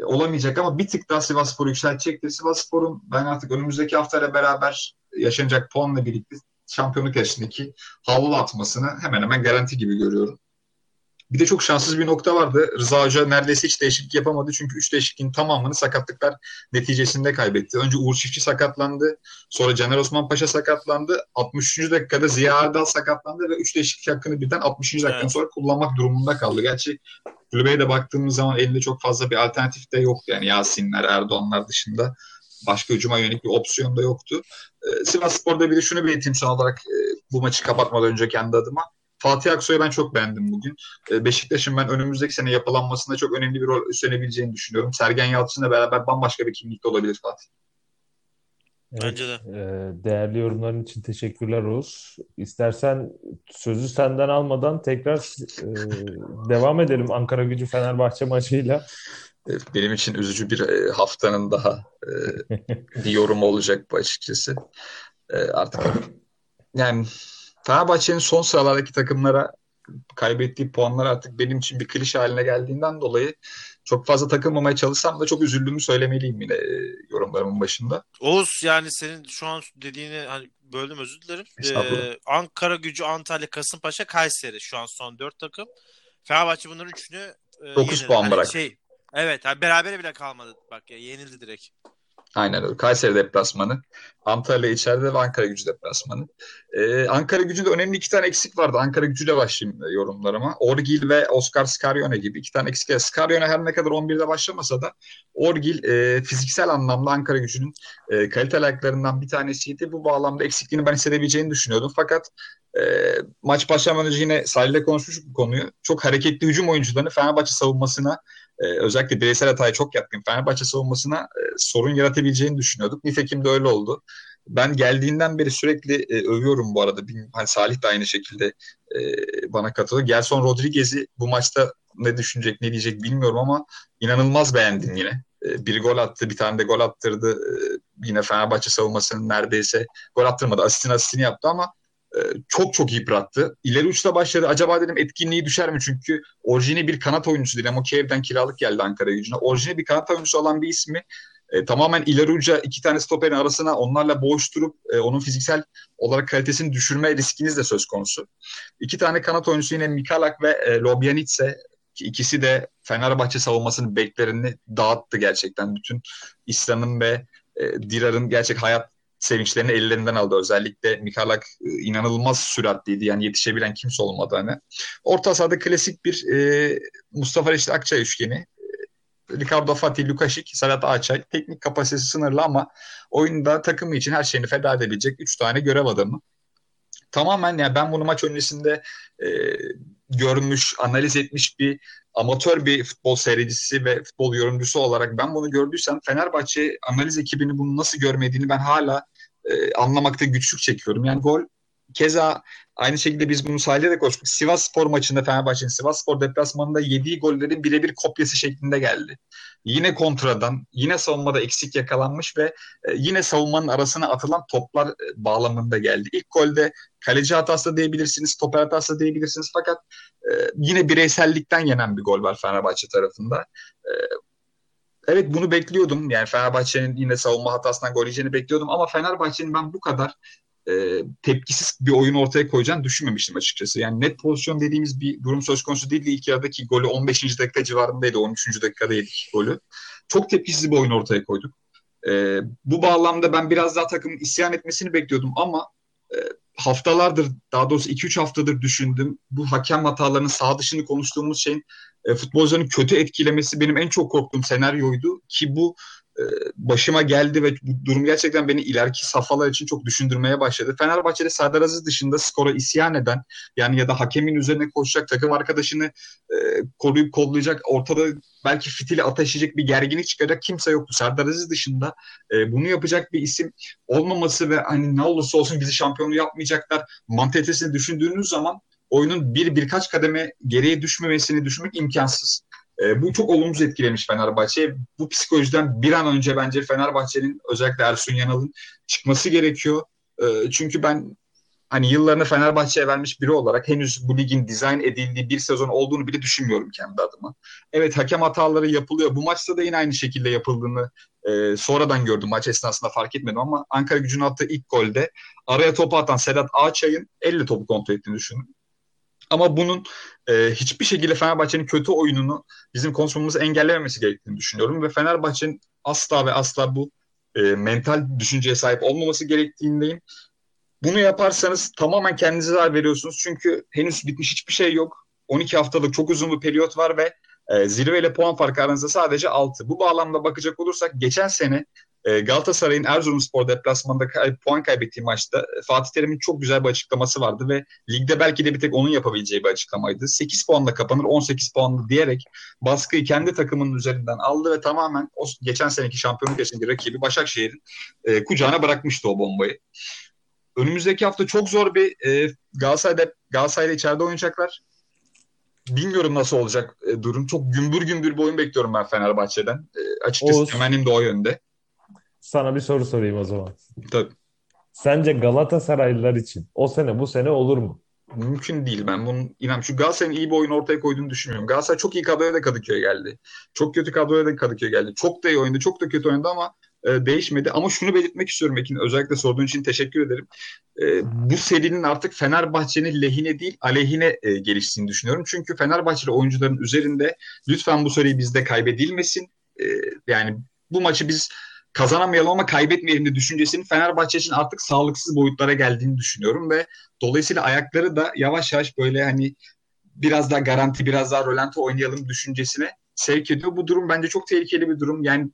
C: olamayacak ama bir tık daha Sivasspor'u yükseltecektir. Sivasspor'un ben artık önümüzdeki haftayla beraber yaşanacak puanla birlikte şampiyonluk yarışındaki havlu atmasını hemen hemen garanti gibi görüyorum. Bir de çok şanssız bir nokta vardı. Rıza Hoca neredeyse hiç değişiklik yapamadı. Çünkü 3 değişikliğin tamamını sakatlıklar neticesinde kaybetti. Önce Uğur Çiftçi sakatlandı. Sonra Caner Osman Paşa sakatlandı. 63. dakikada Ziya Erdal sakatlandı ve 3 değişiklik hakkını birden 60. dakikadan evet. sonra kullanmak durumunda kaldı. Gerçi kulübeye de baktığımız zaman elinde çok fazla bir alternatif de yoktu. Yani Yasinler, Erdoğanlar dışında başka hücuma yönelik bir opsiyon da yoktu. Ee, Sivas Spor'da bir de şunu belirteyim son olarak e, bu maçı kapatmadan önce kendi adıma. Fatih Aksoy'u ben çok beğendim bugün. Ee, Beşiktaş'ın ben önümüzdeki sene yapılanmasında çok önemli bir rol üstlenebileceğini düşünüyorum. Sergen Yalçın'la beraber bambaşka bir kimlikte olabilir Fatih.
A: Evet,
B: Bence de.
A: e, değerli yorumların için teşekkürler Oğuz. İstersen sözü senden almadan tekrar e, devam edelim Ankara Gücü Fenerbahçe maçıyla.
C: E, benim için üzücü bir haftanın daha e, bir yorumu olacak bu açıkçası. E, artık yani Fenerbahçe'nin son sıralardaki takımlara kaybettiği puanlar artık benim için bir klişe haline geldiğinden dolayı çok fazla takılmamaya çalışsam da çok üzüldüğümü söylemeliyim yine e, yorumlarımın başında.
B: Oğuz yani senin şu an dediğini hani böldüm özür dilerim. Ee, Ankara Gücü, Antalya, Kasımpaşa, Kayseri şu an son dört takım. Fenerbahçe bunların üçünü
C: e, 9 puan hani bırak.
B: Şey, evet yani berabere bile kalmadı. Bak ya yenildi direkt.
C: Aynen öyle. Kayseri deplasmanı. Antalya içeride ve Ankara gücü deplasmanı. Ee, Ankara gücünde önemli iki tane eksik vardı. Ankara gücüyle başlayayım e, yorumlarıma. Orgil ve Oscar Scarione gibi iki tane eksik. Scarione her ne kadar 11'de başlamasa da Orgil e, fiziksel anlamda Ankara gücünün e, kalite ayaklarından bir tanesiydi. Bu bağlamda eksikliğini ben hissedebileceğini düşünüyordum. Fakat e, maç başlamadan önce yine sahilde konuşmuştuk bu konuyu. Çok hareketli hücum oyuncularını Fenerbahçe savunmasına e, özellikle bireysel hataya çok yatkın Fenerbahçe savunmasına e, sorun yaratabileceğini düşünüyorduk. Nitekim de öyle oldu. Ben geldiğinden beri sürekli e, övüyorum bu arada. Hani Salih de aynı şekilde e, bana katılıyor. Gelson Rodriguez'i bu maçta ne düşünecek, ne diyecek bilmiyorum ama inanılmaz beğendim yine. E, bir gol attı, bir tane de gol attırdı. E, yine Fenerbahçe savunmasının neredeyse gol attırmadı. Asistin asistini yaptı ama e, çok çok yıprattı. İleri uçta başladı. Acaba dedim etkinliği düşer mi? Çünkü orijini bir kanat oyuncusu Dinamo Kiev'den kiralık geldi Ankara gücüne. Orijini bir kanat oyuncusu olan bir ismi e, tamamen ileri uca iki tane stoperin arasına onlarla boğuşturup e, onun fiziksel olarak kalitesini düşürme riskiniz de söz konusu. İki tane kanat oyuncusu yine Mikalak ve e, Lobjanitse ikisi de Fenerbahçe savunmasının beklerini dağıttı gerçekten. Bütün İslam'ın ve e, Dirar'ın gerçek hayat sevinçlerini ellerinden aldı. Özellikle Mikalak e, inanılmaz süratliydi. Yani yetişebilen kimse olmadı hani. Orta sahada klasik bir e, Mustafa Reşit Akçay üçgeni. E, Ricardo Fatih, Lukasik, Salat Ağaçay. Teknik kapasitesi sınırlı ama oyunda takımı için her şeyini feda edebilecek 3 tane görev adamı. Tamamen yani ben bunu maç öncesinde e, görmüş, analiz etmiş bir amatör bir futbol seyredicisi ve futbol yorumcusu olarak ben bunu gördüysem Fenerbahçe analiz ekibini bunu nasıl görmediğini ben hala e, anlamakta güçlük çekiyorum. Yani gol keza aynı şekilde biz bunu sahilde de konuştuk. Sivas Spor maçında Fenerbahçe'nin Sivas Spor deplasmanında yediği gollerin birebir kopyası şeklinde geldi. Yine kontradan, yine savunmada eksik yakalanmış ve e, yine savunmanın arasına atılan toplar e, bağlamında geldi. İlk golde kaleci hatası diyebilirsiniz, stoper hatası diyebilirsiniz fakat e, yine bireysellikten yenen bir gol var Fenerbahçe tarafında. Evet bunu bekliyordum. Yani Fenerbahçe'nin yine savunma hatasından gol yiyeceğini bekliyordum ama Fenerbahçe'nin ben bu kadar e, tepkisiz bir oyun ortaya koyacağını düşünmemiştim açıkçası. Yani net pozisyon dediğimiz bir durum söz konusu değildi. İlk yarıdaki golü 15. dakika civarındaydı. 13. dakikada yedik golü. Çok tepkisiz bir oyun ortaya koyduk. E, bu bağlamda ben biraz daha takımın isyan etmesini bekliyordum ama e, haftalardır daha doğrusu 2-3 haftadır düşündüm. Bu hakem hatalarının sağ dışını konuştuğumuz şeyin e, futbolcuların kötü etkilemesi benim en çok korktuğum senaryoydu ki bu başıma geldi ve bu durum gerçekten beni ileriki safhalar için çok düşündürmeye başladı. Fenerbahçe'de Serdar Aziz dışında skora isyan eden yani ya da hakemin üzerine koşacak takım arkadaşını e, koruyup kollayacak ortada belki fitili ateşleyecek bir gerginlik çıkacak kimse yoktu. Serdar Aziz dışında e, bunu yapacak bir isim olmaması ve hani ne olursa olsun bizi şampiyonu yapmayacaklar mantalitesini düşündüğünüz zaman oyunun bir birkaç kademe geriye düşmemesini düşünmek imkansız. E, bu çok olumsuz etkilemiş Fenerbahçe. Bu psikolojiden bir an önce bence Fenerbahçe'nin özellikle Ersun Yanal'ın çıkması gerekiyor. E, çünkü ben hani yıllarını Fenerbahçe'ye vermiş biri olarak henüz bu ligin dizayn edildiği bir sezon olduğunu bile düşünmüyorum kendi adıma. Evet hakem hataları yapılıyor. Bu maçta da yine aynı şekilde yapıldığını e, sonradan gördüm. Maç esnasında fark etmedim ama Ankara gücünün attığı ilk golde araya topu atan Sedat Ağaçay'ın elle topu kontrol ettiğini düşünün. Ama bunun e, hiçbir şekilde Fenerbahçe'nin kötü oyununu bizim konuşmamızı engellememesi gerektiğini düşünüyorum. Ve Fenerbahçe'nin asla ve asla bu e, mental düşünceye sahip olmaması gerektiğindeyim. Bunu yaparsanız tamamen kendinize zarar veriyorsunuz. Çünkü henüz bitmiş hiçbir şey yok. 12 haftalık çok uzun bir periyot var ve e, zirveyle puan farkı aranızda sadece 6. Bu bağlamda bakacak olursak geçen sene E, Galatasaray'ın Erzurumspor deplasmanında kay- puan kaybettiği maçta e, Fatih Terim'in çok güzel bir açıklaması vardı ve ligde belki de bir tek onun yapabileceği bir açıklamaydı. 8 puanla kapanır 18 puanlı diyerek baskıyı kendi takımının üzerinden aldı ve tamamen o geçen seneki şampiyonluk yaşındaki rakibi Başakşehir'in e, kucağına bırakmıştı o bombayı. Önümüzdeki hafta çok zor bir e, Galatasaray'da Galatasaray'da içeride oynayacaklar. Bilmiyorum nasıl olacak e, durum. Çok gümbür gümbür bir oyun bekliyorum ben Fenerbahçe'den. E, açıkçası
A: Oğuz.
C: temennim de o yönde.
A: Sana bir soru sorayım o zaman.
C: Tabii.
A: Sence Galatasaraylılar için o sene bu sene olur mu?
C: Mümkün değil ben bunun inan şu Galatasaray'ın iyi bir oyun ortaya koyduğunu düşünmüyorum. Galatasaray çok iyi kadroya da Kadıköy'e geldi. Çok kötü kadroya da Kadıköy'e geldi. Çok da iyi oynadı, çok da kötü oynadı ama e, değişmedi. Ama şunu belirtmek istiyorum Ekin. Özellikle sorduğun için teşekkür ederim. E, bu serinin artık Fenerbahçe'nin lehine değil aleyhine e, geliştiğini düşünüyorum. Çünkü Fenerbahçeli oyuncuların üzerinde lütfen bu seriyi bizde kaybedilmesin. E, yani bu maçı biz kazanamayalım ama kaybetmeyelim de düşüncesinin Fenerbahçe için artık sağlıksız boyutlara geldiğini düşünüyorum ve dolayısıyla ayakları da yavaş yavaş böyle hani biraz daha garanti, biraz daha rölanti oynayalım düşüncesine sevk ediyor. Bu durum bence çok tehlikeli bir durum. Yani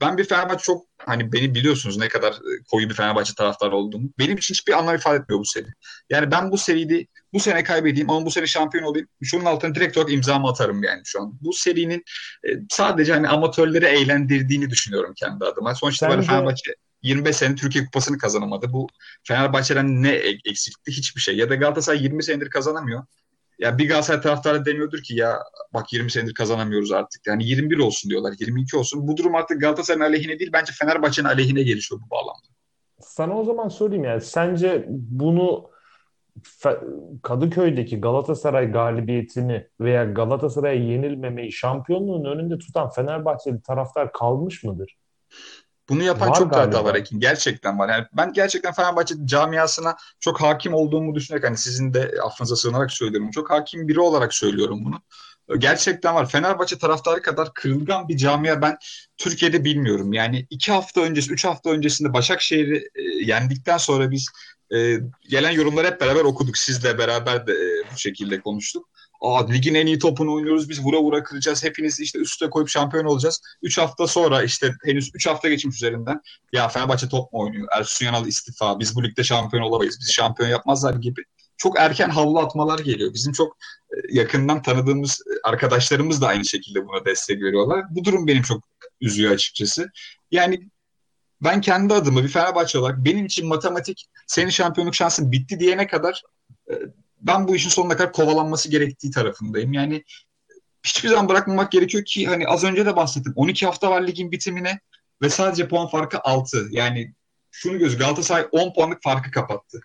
C: ben bir Fenerbahçe çok hani beni biliyorsunuz ne kadar e, koyu bir Fenerbahçe taraftarı olduğumu. Benim için hiçbir anlam ifade etmiyor bu seri. Yani ben bu seride bu sene kaybedeyim ama bu sene şampiyon olayım. Şunun altına direkt olarak imzamı atarım yani şu an. Bu serinin e, sadece hani amatörleri eğlendirdiğini düşünüyorum kendi adıma. Sonuçta böyle Fenerbahçe 25 sene Türkiye Kupası'nı kazanamadı. Bu Fenerbahçe'den ne eksikti? Hiçbir şey. Ya da Galatasaray 20 senedir kazanamıyor. Ya bir Galatasaray taraftarı demiyordur ki ya bak 20 senedir kazanamıyoruz artık. Yani 21 olsun diyorlar, 22 olsun. Bu durum artık Galatasaray'ın aleyhine değil bence Fenerbahçe'nin aleyhine gelişiyor bu bağlamda.
A: Sana o zaman sorayım yani sence bunu Kadıköy'deki Galatasaray galibiyetini veya Galatasaray'a yenilmemeyi şampiyonluğun önünde tutan Fenerbahçeli taraftar kalmış mıdır?
C: Bunu yapan
A: Var
C: çok
A: galiba.
C: var Ekin. Gerçekten var. Yani ben gerçekten Fenerbahçe camiasına çok hakim olduğumu düşünerek hani sizin de affınıza sığınarak söylüyorum. Çok hakim biri olarak söylüyorum bunu. Gerçekten var. Fenerbahçe taraftarı kadar kırılgan bir camia ben Türkiye'de bilmiyorum. Yani iki hafta öncesi, üç hafta öncesinde Başakşehir'i e, yendikten sonra biz e, gelen yorumları hep beraber okuduk. Sizle beraber de e, bu şekilde konuştuk. Aa, ligin en iyi topunu oynuyoruz. Biz vura vura kıracağız. Hepiniz işte üste koyup şampiyon olacağız. 3 hafta sonra işte henüz 3 hafta geçmiş üzerinden. Ya Fenerbahçe top mu oynuyor? Ersun Yanal istifa. Biz bu ligde şampiyon olamayız. Bizi şampiyon yapmazlar gibi. Çok erken havlu atmalar geliyor. Bizim çok e, yakından tanıdığımız e, arkadaşlarımız da aynı şekilde buna destek veriyorlar. Bu durum benim çok üzüyor açıkçası. Yani ben kendi adıma bir Fenerbahçe olarak benim için matematik senin şampiyonluk şansın bitti diyene kadar e, ben bu işin sonuna kadar kovalanması gerektiği tarafındayım. Yani hiçbir zaman bırakmamak gerekiyor ki hani az önce de bahsettim. 12 hafta var ligin bitimine ve sadece puan farkı 6. Yani şunu göz Galatasaray 10 puanlık farkı kapattı.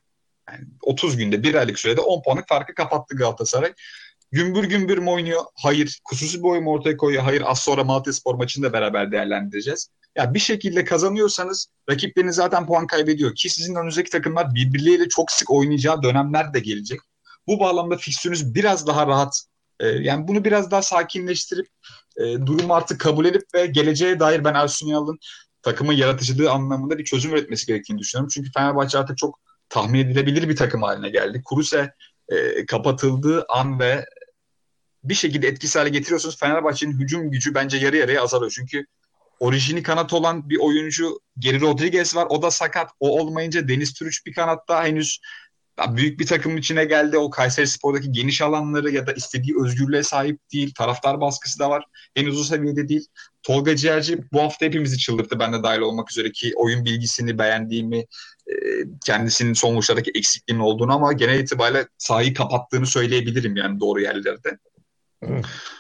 C: Yani 30 günde bir aylık sürede 10 puanlık farkı kapattı Galatasaray. Gümbür gümbür mü oynuyor? Hayır. Kusursuz bir oyun mu ortaya koyuyor? Hayır. Az sonra Malatyaspor maçını da beraber değerlendireceğiz. Ya bir şekilde kazanıyorsanız rakipleriniz zaten puan kaybediyor ki sizin önünüzdeki takımlar birbirleriyle çok sık oynayacağı dönemler de gelecek. Bu bağlamda fikstürünüz biraz daha rahat. e, yani bunu biraz daha sakinleştirip e, durumu artık kabul edip ve geleceğe dair ben Ersun Yanal'ın takımın yaratıcılığı anlamında bir çözüm üretmesi gerektiğini düşünüyorum. Çünkü Fenerbahçe artık çok tahmin edilebilir bir takım haline geldi. Kuruse e, kapatıldığı an ve bir şekilde etkisiz hale getiriyorsunuz. Fenerbahçe'nin hücum gücü bence yarı yarıya azalıyor. Çünkü orijini kanat olan bir oyuncu Geri Rodriguez var. O da sakat. O olmayınca Deniz Türüç bir kanatta henüz büyük bir takım içine geldi. O Kayseri Spor'daki geniş alanları ya da istediği özgürlüğe sahip değil. Taraftar baskısı da var. Henüz o seviyede değil. Tolga Ciğerci bu hafta hepimizi çıldırttı. Ben de dahil olmak üzere ki oyun bilgisini beğendiğimi, e, kendisinin son vuruşlardaki eksikliğinin olduğunu ama genel itibariyle sahayı kapattığını söyleyebilirim yani doğru yerlerde.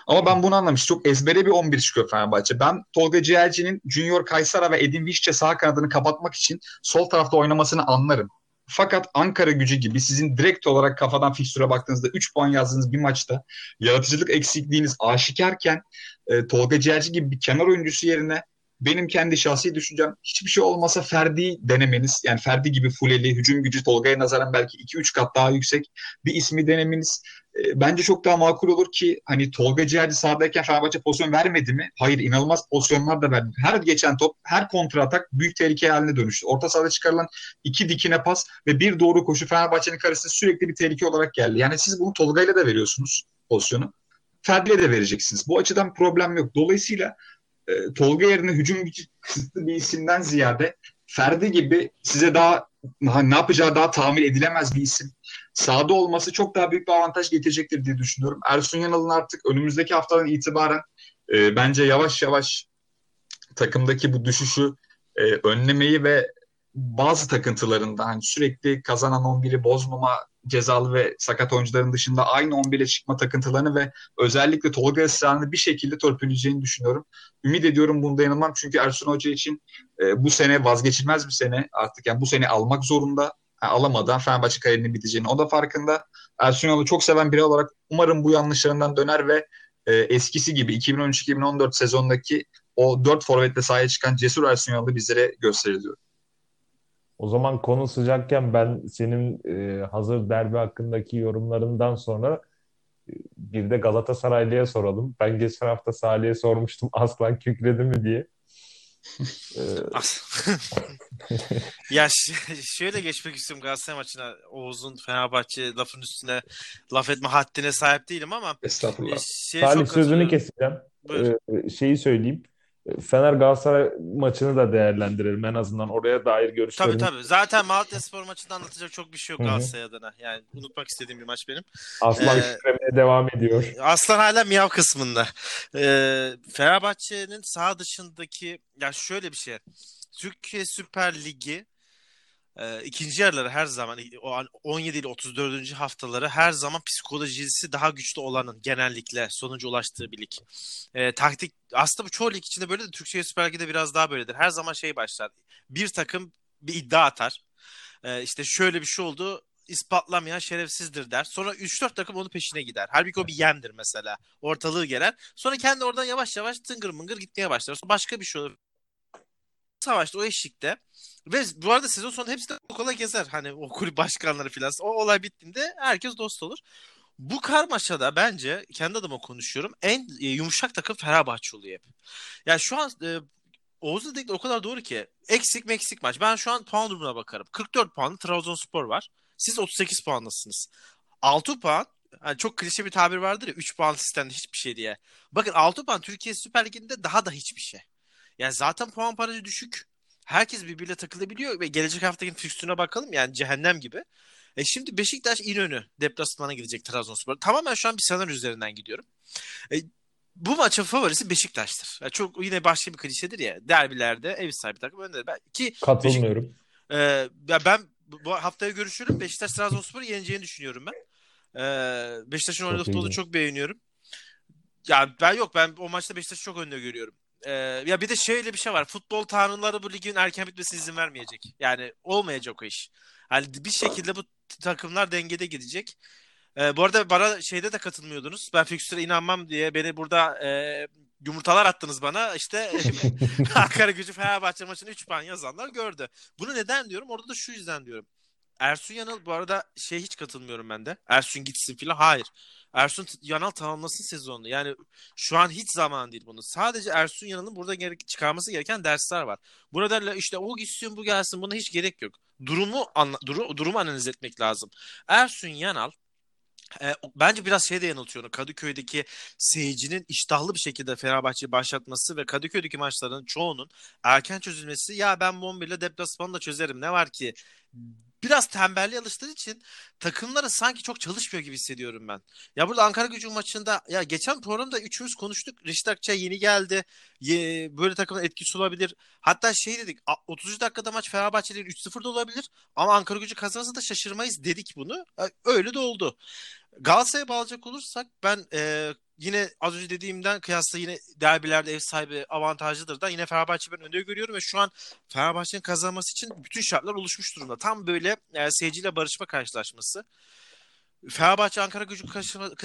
C: Ama ben bunu anlamıştım. Çok ezbere bir 11 çıkıyor Fenerbahçe. Ben Tolga Ciğerci'nin Junior Kaysara ve Edin Visca sağ kanadını kapatmak için sol tarafta oynamasını anlarım. Fakat Ankara gücü gibi sizin direkt olarak kafadan fikstüre baktığınızda 3 puan yazdığınız bir maçta yaratıcılık eksikliğiniz aşikarken e, Tolga Ciğerci gibi bir kenar oyuncusu yerine benim kendi şahsi düşüncem hiçbir şey olmasa Ferdi denemeniz yani Ferdi gibi fuleli hücum gücü Tolga'ya nazaran belki 2-3 kat daha yüksek bir ismi denemeniz e, bence çok daha makul olur ki hani Tolga Ciğerci sahadayken Fenerbahçe pozisyon vermedi mi? Hayır inanılmaz pozisyonlar da verdi. Her geçen top her kontra atak büyük tehlike haline dönüştü. Orta sahada çıkarılan iki dikine pas ve bir doğru koşu Fenerbahçe'nin karşısında sürekli bir tehlike olarak geldi. Yani siz bunu Tolga ile de veriyorsunuz pozisyonu. Ferdi'ye de vereceksiniz. Bu açıdan problem yok. Dolayısıyla e, Tolga yerine hücum gücü kısıtlı bir isimden ziyade Ferdi gibi size daha ne yapacağı daha tahmin edilemez bir isim sahada olması çok daha büyük bir avantaj getirecektir diye düşünüyorum. Ersun Yanal'ın artık önümüzdeki haftadan itibaren e, bence yavaş yavaş takımdaki bu düşüşü e, önlemeyi ve bazı takıntılarında hani sürekli kazanan 11'i bozmama cezalı ve sakat oyuncuların dışında aynı 11'e çıkma takıntılarını ve özellikle Tolga ısrarını bir şekilde törpüleyeceğini düşünüyorum. Ümit ediyorum bunda yanılmam çünkü Ersun Hoca için e, bu sene vazgeçilmez bir sene artık yani bu sene almak zorunda yani alamadan Fenerbahçe kariyerinin biteceğini o da farkında. Ersun Yanal'ı çok seven biri olarak umarım bu yanlışlarından döner ve e, eskisi gibi 2013-2014 sezondaki o dört forvetle sahaya çıkan cesur Ersun Yanal'ı bizlere gösterir diyorum.
A: O zaman konu sıcakken ben senin e, hazır derbi hakkındaki yorumlarından sonra e, bir de Galatasaraylı'ya soralım. Ben geçen hafta Salih'e sormuştum aslan kükredi mi diye.
B: Ee, ya şöyle geçmek istiyorum Galatasaray maçına. Oğuz'un Fenerbahçe lafın üstüne laf etme haddine sahip değilim ama
C: Estağfurullah. E,
A: Salih sözünü keseceğim. Ee, şeyi söyleyeyim. Fener Galatasaray maçını da değerlendirelim en azından oraya dair görüşlerimiz.
B: Tabii tabii. Zaten Malatya Spor maçında anlatacak çok bir şey yok Galatasaray adına. Yani unutmak istediğim bir maç benim.
A: Aslan ee, kükremeye devam ediyor.
B: Aslan hala miyav kısmında. Ee, Fenerbahçe'nin sağ dışındaki ya şöyle bir şey. Türkiye Süper Ligi e, ikinci yarıları her zaman 17 ile 34. haftaları her zaman psikolojisi daha güçlü olanın genellikle sonucu ulaştığı bir lig. E, taktik aslında bu çoğu lig içinde böyle de Türkiye Süper Ligi'de biraz daha böyledir. Her zaman şey başlar. Bir takım bir iddia atar. E, işte şöyle bir şey oldu ispatlamayan şerefsizdir der. Sonra 3-4 takım onun peşine gider. Halbuki o bir yemdir mesela. Ortalığı gelir. Sonra kendi oradan yavaş yavaş tıngır mıngır gitmeye başlar. Sonra başka bir şey olur. Savaşta o eşlikte ve bu arada sezon sonu hepsi de kola gezer. Hani o kulüp başkanları filan. O olay bittiğinde herkes dost olur. Bu karmaşada bence kendi adıma konuşuyorum. En e, yumuşak takım Fenerbahçe oluyor hep. Yani şu an e, Oğuz'un dediği o kadar doğru ki. Eksik meksik maç. Ben şu an puan durumuna bakarım. 44 puanlı Trabzonspor var. Siz 38 puandasınız. 6 puan yani çok klişe bir tabir vardır ya 3 puan sistemde hiçbir şey diye. Bakın 6 puan Türkiye Süper Ligi'nde daha da hiçbir şey. Yani zaten puan paracı düşük herkes birbiriyle takılabiliyor ve gelecek haftaki fikstürüne bakalım yani cehennem gibi. E şimdi Beşiktaş İnönü deplasmana gidecek Trabzonspor. Tamamen şu an bir senaryo üzerinden gidiyorum. E, bu maçın favorisi Beşiktaş'tır. Yani çok yine başka bir klişedir ya. Derbilerde ev sahibi takım önde. Ben, ki
A: Katılmıyorum. Beşik,
B: e, ya ben bu haftaya görüşürüm. Beşiktaş Trabzonspor'u yeneceğini düşünüyorum ben. E, Beşiktaş'ın oynadığı futbolu çok beğeniyorum. Ya ben yok ben o maçta Beşiktaş'ı çok önde görüyorum. Ee, ya bir de şöyle bir şey var. Futbol tanrıları bu ligin erken bitmesine izin vermeyecek. Yani olmayacak o iş. Yani bir şekilde bu takımlar dengede gidecek. Ee, bu arada bana şeyde de katılmıyordunuz. Ben fikstüre inanmam diye beni burada e, yumurtalar attınız bana. İşte Ankara Gücü Fenerbahçe maçını 3 puan yazanlar gördü. Bunu neden diyorum? Orada da şu yüzden diyorum. Ersun Yanal bu arada şey hiç katılmıyorum ben de. Ersun gitsin filan. Hayır. Ersun Yanal tamamlasın sezonunu. Yani şu an hiç zaman değil bunu. Sadece Ersun Yanal'ın burada gerek, çıkarması gereken dersler var. Bu nedenle işte o gitsin bu gelsin buna hiç gerek yok. Durumu anla, duru, durumu analiz etmek lazım. Ersun Yanal e, bence biraz şey de yanıltıyor. Kadıköy'deki seyircinin iştahlı bir şekilde Fenerbahçe'yi başlatması ve Kadıköy'deki maçların çoğunun erken çözülmesi ya ben Bombil'le deplasmanı da çözerim ne var ki biraz tembelliğe alıştığı için takımları sanki çok çalışmıyor gibi hissediyorum ben. Ya burada Ankara gücü maçında ya geçen programda üçümüz konuştuk. Reşit Akçay yeni geldi. Ye, böyle takımın etkisi olabilir. Hatta şey dedik 30. dakikada maç Fenerbahçe'nin 3-0'da olabilir. Ama Ankara gücü kazanırsa da şaşırmayız dedik bunu. Öyle de oldu. Galatasaray'a bağlayacak olursak ben e, yine az önce dediğimden kıyasla yine derbilerde ev sahibi avantajlıdır da yine Fenerbahçe ben önde görüyorum ve şu an Fenerbahçe'nin kazanması için bütün şartlar oluşmuş durumda. Tam böyle e, seyirciyle barışma karşılaşması. Fenerbahçe Ankara gücü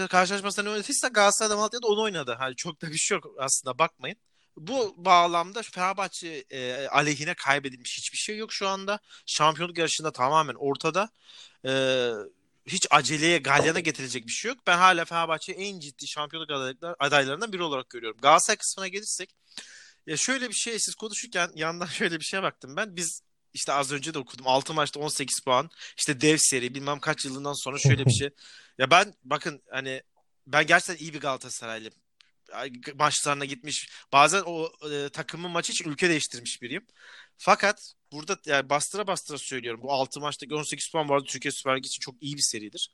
B: karşılaşmasında ne oynadıysa Galatasaray'da Malatya'da onu oynadı. Hani çok da bir şey yok aslında bakmayın. Bu bağlamda Fenerbahçe e, aleyhine kaybedilmiş hiçbir şey yok şu anda. Şampiyonluk yarışında tamamen ortada. E, hiç aceleye galyana getirecek bir şey yok. Ben hala Fenerbahçe'yi en ciddi şampiyonluk adaylarından biri olarak görüyorum. Galatasaray kısmına gelirsek ya şöyle bir şey siz konuşurken yandan şöyle bir şeye baktım ben. Biz işte az önce de okudum. 6 maçta 18 puan. İşte dev seri bilmem kaç yılından sonra şöyle bir şey. ya ben bakın hani ben gerçekten iyi bir Galatasaraylıyım. maçlarına gitmiş. Bazen o e, takımın maçı için ülke değiştirmiş biriyim. Fakat burada yani bastıra bastıra söylüyorum. Bu 6 maçtaki 18 puan arada Türkiye Süper Ligi için çok iyi bir seridir.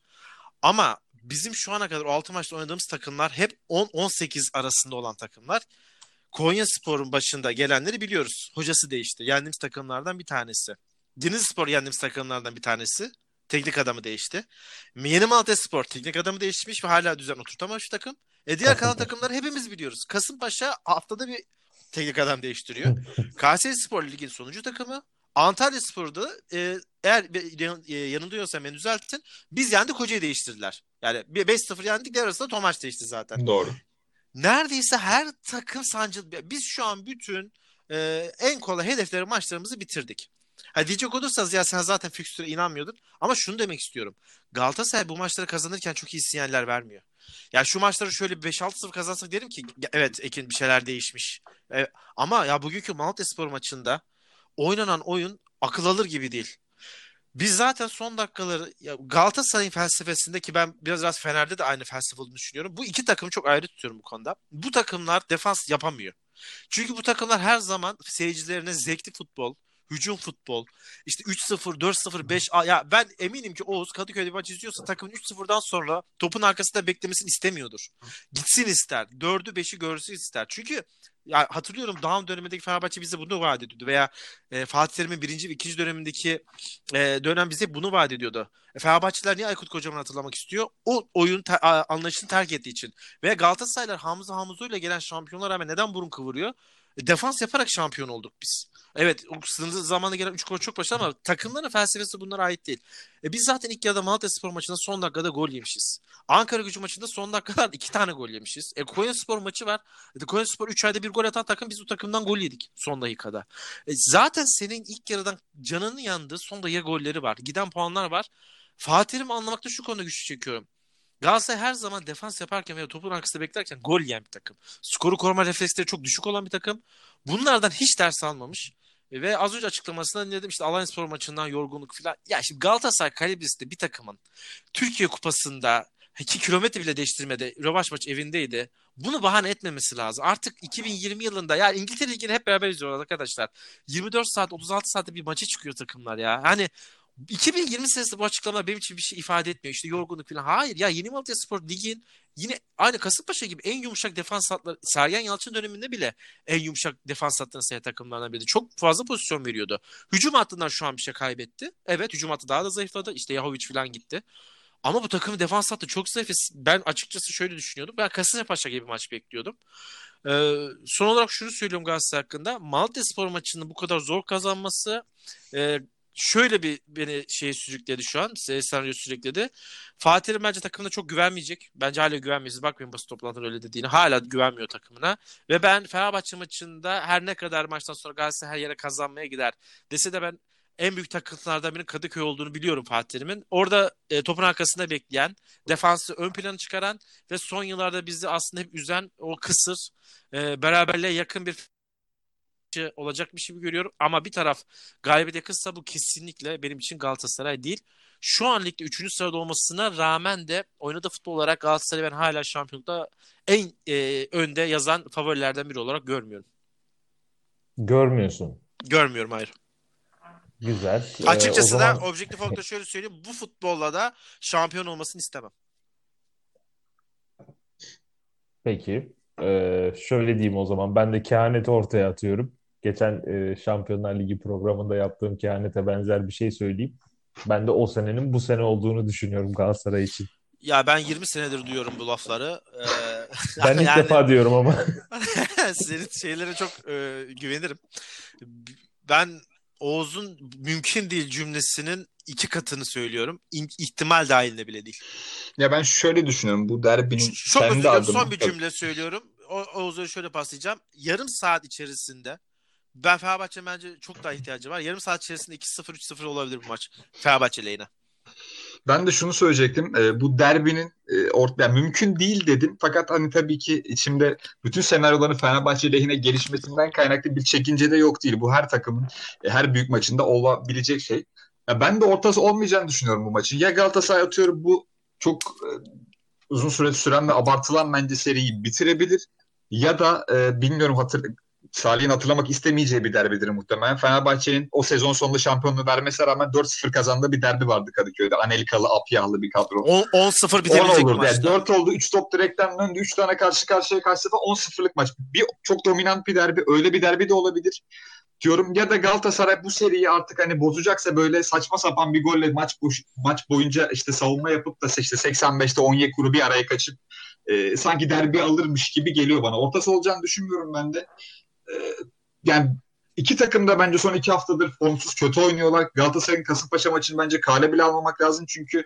B: Ama bizim şu ana kadar o 6 maçta oynadığımız takımlar hep 10-18 arasında olan takımlar. Konya Spor'un başında gelenleri biliyoruz. Hocası değişti. Yendiğimiz takımlardan bir tanesi. Denizli Spor yendiğimiz takımlardan bir tanesi. Teknik adamı değişti. Yeni Malatya Spor teknik adamı değişmiş ve hala düzen oturtamamış takım. E diğer kalan takımları hepimiz biliyoruz. Kasımpaşa haftada bir teknik adam değiştiriyor. Kayseri Spor Lig'in sonuncu takımı. Antalya Spor'da e, eğer e, yanılıyorsam beni düzeltin. Biz yendik hocayı değiştirdiler. Yani 5-0 yendik diğer arasında Tomaş değişti zaten.
C: Doğru.
B: Neredeyse her takım sancılı. Biz şu an bütün e, en kolay hedefleri maçlarımızı bitirdik. Ha diyecek olursanız ya sen zaten fikstüre inanmıyordun. Ama şunu demek istiyorum. Galatasaray bu maçları kazanırken çok iyi sinyaller vermiyor. Ya şu maçları şöyle 5-6-0 kazansak derim ki evet Ekin bir şeyler değişmiş. E, ama ya bugünkü Malatya Spor maçında oynanan oyun akıl alır gibi değil. Biz zaten son dakikaları Galatasaray'ın felsefesinde ki ben biraz biraz Fener'de de aynı felsefe olduğunu düşünüyorum. Bu iki takımı çok ayrı tutuyorum bu konuda. Bu takımlar defans yapamıyor. Çünkü bu takımlar her zaman seyircilerine zevkli futbol, hücum futbol. İşte 3-0, 4-0, 5 ya ben eminim ki Oğuz Kadıköy'de maç izliyorsa takımın 3-0'dan sonra topun arkasında beklemesini istemiyordur. Gitsin ister. 4'ü 5'i görsün ister. Çünkü ya hatırlıyorum Daum dönemindeki Fenerbahçe bize bunu vaat ediyordu veya e, Fatih Terim'in birinci ve ikinci dönemindeki e, dönem bize bunu vaat ediyordu. E, Fenerbahçeler niye Aykut Kocaman hatırlamak istiyor? O oyun te- anlayışını terk ettiği için. Veya Galatasaraylar Hamza Hamzo ile gelen şampiyonlar rağmen neden burun kıvırıyor? Defans yaparak şampiyon olduk biz. Evet o sınırlı zamanda gelen 3 gol çok başarılı ama takımların felsefesi bunlara ait değil. E, biz zaten ilk yarıda Malatya Spor maçında son dakikada gol yemişiz. Ankara gücü maçında son dakikalar 2 tane gol yemişiz. E, Konya Spor maçı var. E, Konya Spor 3 ayda bir gol atan takım biz bu takımdan gol yedik son dakikada. E, zaten senin ilk yarıdan canının yandığı son dakika golleri var. Giden puanlar var. Fatih'im anlamakta şu konuda güçlü çekiyorum. Galatasaray her zaman defans yaparken veya topun arkasında beklerken gol yiyen bir takım. Skoru koruma refleksleri çok düşük olan bir takım. Bunlardan hiç ders almamış. Ve az önce açıklamasında ne dedim işte Alanya Spor maçından yorgunluk falan. Ya şimdi Galatasaray kalibresinde bir takımın Türkiye Kupası'nda 2 kilometre bile değiştirmedi. Rövaş maç evindeydi. Bunu bahane etmemesi lazım. Artık 2020 yılında ya İngiltere Ligi'ni hep beraber izliyoruz arkadaşlar. 24 saat 36 saatte bir maça çıkıyor takımlar ya. Hani 2020 senesinde bu açıklama benim için bir şey ifade etmiyor. İşte yorgunluk falan. Hayır ya Yeni Malatya Spor Lig'in yine aynı Kasımpaşa gibi en yumuşak defans hatları Sergen Yalçın döneminde bile en yumuşak defans hatlarını sayı takımlarından biriydi. Çok fazla pozisyon veriyordu. Hücum hattından şu an bir şey kaybetti. Evet hücum hattı daha da zayıfladı. İşte Yahovic falan gitti. Ama bu takımın defans hattı çok zayıf. Ben açıkçası şöyle düşünüyordum. Ben Kasımpaşa gibi maç bekliyordum. Ee, son olarak şunu söylüyorum Galatasaray hakkında. Malatya Spor maçını bu kadar zor kazanması e, şöyle bir beni şeye sürükledi şu an. Senaryo sürükledi. Fatih'in bence takımına çok güvenmeyecek. Bence hala güvenmeyeceğiz. Bakmayın basın toplantıları öyle dediğini. Hala güvenmiyor takımına. Ve ben Fenerbahçe maçında her ne kadar maçtan sonra Galatasaray her yere kazanmaya gider dese de ben en büyük takıntılardan birinin Kadıköy olduğunu biliyorum Fatih'imin. Orada e, topun arkasında bekleyen, defansı ön plana çıkaran ve son yıllarda bizi aslında hep üzen o kısır, e, beraberliğe yakın bir olacakmış gibi görüyorum. Ama bir taraf galibiyet yakınsa bu kesinlikle benim için Galatasaray değil. Şu an ligde 3. sırada olmasına rağmen de oynadığı futbol olarak Galatasaray'ı ben hala şampiyonlukta en e, önde yazan favorilerden biri olarak görmüyorum.
A: Görmüyorsun.
B: Görmüyorum hayır.
A: Güzel.
B: Açıkçası ee, zaman... da objektif olarak da şöyle söyleyeyim. Bu futbolla da şampiyon olmasını istemem.
A: Peki. Ee, şöyle diyeyim o zaman. Ben de kehaneti ortaya atıyorum geçen e, Şampiyonlar Ligi programında yaptığım kehanete benzer bir şey söyleyeyim. Ben de o senenin bu sene olduğunu düşünüyorum Galatasaray için.
B: Ya ben 20 senedir duyuyorum bu lafları. Ee,
A: ben ilk yani, defa diyorum ama.
B: senin şeylere çok e, güvenirim. Ben Oğuz'un mümkün değil cümlesinin iki katını söylüyorum. İ- ihtimal dahilinde bile değil.
C: Ya ben şöyle düşünüyorum. Bu derbinin
B: çok kendi adıma... Son bir cümle söylüyorum. O, Oğuz'a şöyle paslayacağım. Yarım saat içerisinde ben Fenerbahçe bence çok daha ihtiyacı var. Yarım saat içerisinde 2-0 3-0 olabilir bu maç. Fenerbahçe lehine.
C: Ben de şunu söyleyecektim. E, bu derbinin e, ortaya yani mümkün değil dedim. Fakat hani tabii ki içimde bütün senaryoların Fenerbahçe lehine gelişmesinden kaynaklı bir çekince de yok değil. Bu her takımın e, her büyük maçında olabilecek şey. Ya ben de ortası olmayacağını düşünüyorum bu maçın. Ya Galatasaray atıyorum bu çok e, uzun süre süren ve abartılan bence seriyi bitirebilir. ya da e, bilmiyorum hatır, Salih'in hatırlamak istemeyeceği bir derbidir muhtemelen. Fenerbahçe'nin o sezon sonunda şampiyonluğu vermesine rağmen 4-0 kazandığı bir derbi vardı Kadıköy'de. Anelikalı, Apyahlı bir kadro.
B: 10-0 bitebilecek
C: olurdu. Yani 4 oldu. 3 top direkten döndü. 3 tane karşı karşıya karşı sefer 10-0'lık maç. Bir çok dominant bir derbi. Öyle bir derbi de olabilir. Diyorum ya da Galatasaray bu seriyi artık hani bozacaksa böyle saçma sapan bir golle maç boş, maç boyunca işte savunma yapıp da işte 85'te Onyekuru bir araya kaçıp e, sanki derbi alırmış gibi geliyor bana. Ortası olacağını düşünmüyorum ben de. Yani iki takım da bence son iki haftadır formsuz kötü oynuyorlar. Galatasaray'ın Kasımpaşa maçını bence kale bile almamak lazım çünkü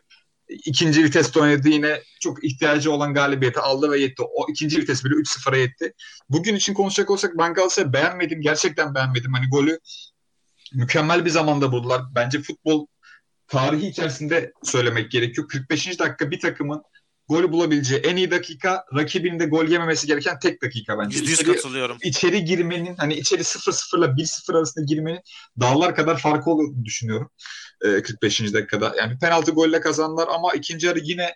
C: ikinci viteste oynadı yine çok ihtiyacı olan galibiyeti aldı ve yetti. O ikinci vites bile 3-0'a yetti. Bugün için konuşacak olsak ben Galatasaray'ı beğenmedim. Gerçekten beğenmedim. Hani golü mükemmel bir zamanda buldular. Bence futbol tarihi içerisinde söylemek gerekiyor. 45. dakika bir takımın golü bulabileceği en iyi dakika rakibinin de gol yememesi gereken tek dakika bence.
B: %100
C: İçeri,
B: katılıyorum.
C: içeri girmenin hani içeri 0-0 ile 1-0 arasında girmenin dağlar kadar farkı olduğunu düşünüyorum. Ee, 45. dakikada. Yani penaltı golle kazandılar ama ikinci yarı yine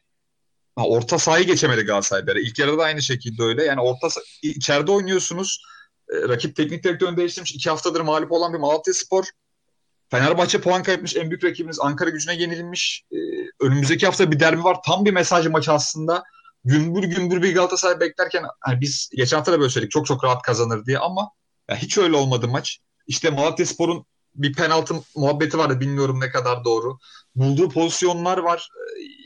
C: ha, orta sahayı geçemedi Galatasaray. İlk yarıda da aynı şekilde öyle. Yani orta içeride oynuyorsunuz. Ee, rakip teknik direktörünü değiştirmiş. iki haftadır mağlup olan bir Malatya Spor. Fenerbahçe puan kaybetmiş. En büyük rakibiniz Ankara gücüne yenilmiş. Ee, önümüzdeki hafta bir derbi var. Tam bir mesaj maçı aslında. Gümbür gümbür bir Galatasaray beklerken hani biz geçen hafta da böyle söyledik çok çok rahat kazanır diye ama ya hiç öyle olmadı maç. İşte Malatya Spor'un bir penaltı muhabbeti vardı bilmiyorum ne kadar doğru. Bulduğu pozisyonlar var.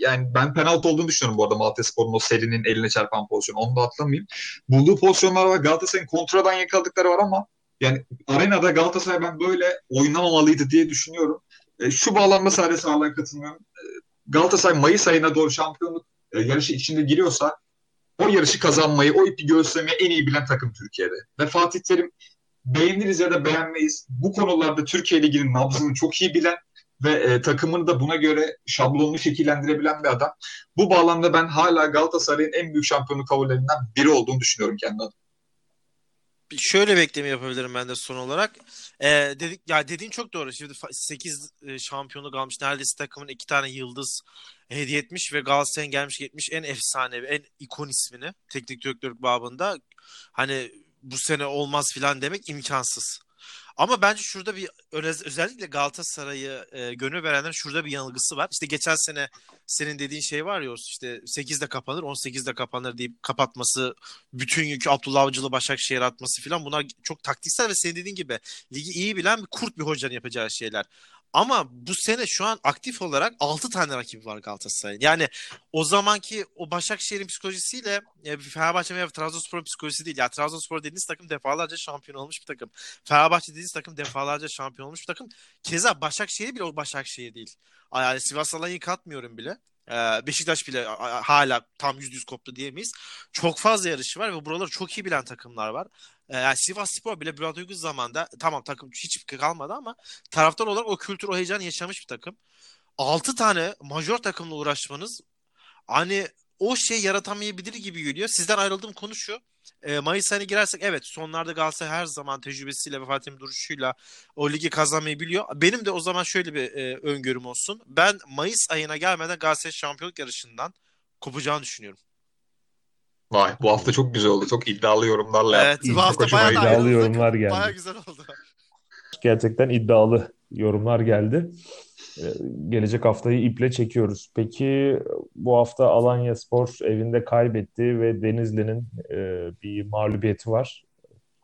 C: Yani ben penaltı olduğunu düşünüyorum bu arada Malatya Spor'un o serinin eline çarpan pozisyon. Onu da atlamayayım. Bulduğu pozisyonlar var. Galatasaray'ın kontradan yakaladıkları var ama yani arenada Galatasaray ben böyle oynamamalıydı diye düşünüyorum. E, şu bağlamda sadece sağlığa katılmıyorum. E, Galatasaray Mayıs ayına doğru şampiyonluk e, yarışı içinde giriyorsa o yarışı kazanmayı, o ipi göğüslemeyi en iyi bilen takım Türkiye'de. Ve Fatih Terim beğeniriz ya da beğenmeyiz. Bu konularda Türkiye Ligi'nin nabzını çok iyi bilen ve e, takımını da buna göre şablonlu şekillendirebilen bir adam. Bu bağlamda ben hala Galatasaray'ın en büyük şampiyonluk favorilerinden biri olduğunu düşünüyorum kendi adıma
B: şöyle bekleme yapabilirim ben de son olarak. Ee, dedik ya dediğin çok doğru. Şimdi 8 e, şampiyonluk almış. Neredeyse takımın iki tane yıldız hediye etmiş ve Galatasaray'ın gelmiş gitmiş en efsane en ikon ismini teknik direktörlük babında hani bu sene olmaz filan demek imkansız. Ama bence şurada bir özellikle Galatasaray'ı e, gönül verenlerin şurada bir yanılgısı var. İşte geçen sene senin dediğin şey var ya işte 8'de kapanır 18'de kapanır deyip kapatması bütün yükü Abdullah Avcılı Başakşehir atması filan bunlar çok taktiksel ve senin dediğin gibi ligi iyi bilen bir kurt bir hocanın yapacağı şeyler. Ama bu sene şu an aktif olarak 6 tane rakibi var Galatasaray'ın. Yani o zamanki o Başakşehir'in psikolojisiyle e, Fenerbahçe veya Trabzonspor'un psikolojisi değil. Ya Trabzonspor dediğiniz takım defalarca şampiyon olmuş bir takım. Fenerbahçe dediğiniz takım defalarca şampiyon olmuş bir takım. Keza Başakşehir bile o Başakşehir değil. Yani Sivas Alanya'yı katmıyorum bile. Ee, Beşiktaş bile hala tam yüz yüz koptu diyemeyiz. Çok fazla yarışı var ve buraları çok iyi bilen takımlar var. Ee, yani Sivas Spor bile Bülent Uygun zamanda tamam takım hiç kalmadı ama taraftar olarak o kültür, o heyecanı yaşamış bir takım. 6 tane major takımla uğraşmanız hani o şey yaratamayabilir gibi geliyor. Sizden ayrıldığım konu şu. E, Mayıs ayına girersek evet sonlarda Galatasaray her zaman tecrübesiyle ve Fatih'in duruşuyla o ligi kazanmayı biliyor. Benim de o zaman şöyle bir e, öngörüm olsun. Ben Mayıs ayına gelmeden Galatasaray şampiyonluk yarışından kopacağını düşünüyorum.
C: Vay bu hafta çok güzel oldu. Çok iddialı yorumlarla
B: Evet bu hafta bayağı
A: iddialı yorumlar geldi.
B: Bayağı güzel oldu.
A: Gerçekten iddialı yorumlar geldi. Ee, gelecek haftayı iple çekiyoruz. Peki bu hafta Alanya Spor evinde kaybetti ve Denizli'nin e, bir mağlubiyeti var.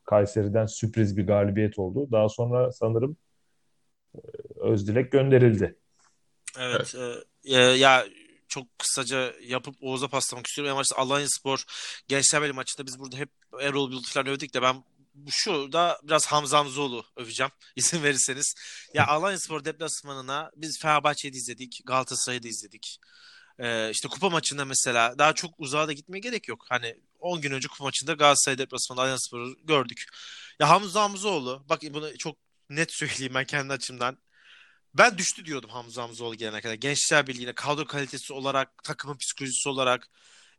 A: Kayseri'den sürpriz bir galibiyet oldu. Daha sonra sanırım e, Özdilek gönderildi.
B: Evet. evet. E, ya çok kısaca yapıp Oğuz'a paslamak istiyorum. Ama Alanya Spor Gençler Birliği maçında biz burada hep Erol Bulut falan övdük de ben şu da biraz Hamza Hamzoğlu öveceğim izin verirseniz. Ya Alanya Spor deplasmanına biz Fenerbahçe'yi izledik, Galatasaray'ı da izledik. Ee, işte kupa maçında mesela daha çok uzağa da gitmeye gerek yok. Hani 10 gün önce kupa maçında Galatasaray deplasmanında Alanya Spor'u gördük. Ya Hamza Hamzoğlu bak bunu çok net söyleyeyim ben kendi açımdan. Ben düştü diyordum Hamza Hamzoğlu gelene kadar. Gençler Birliği'ne kadro kalitesi olarak, takımın psikolojisi olarak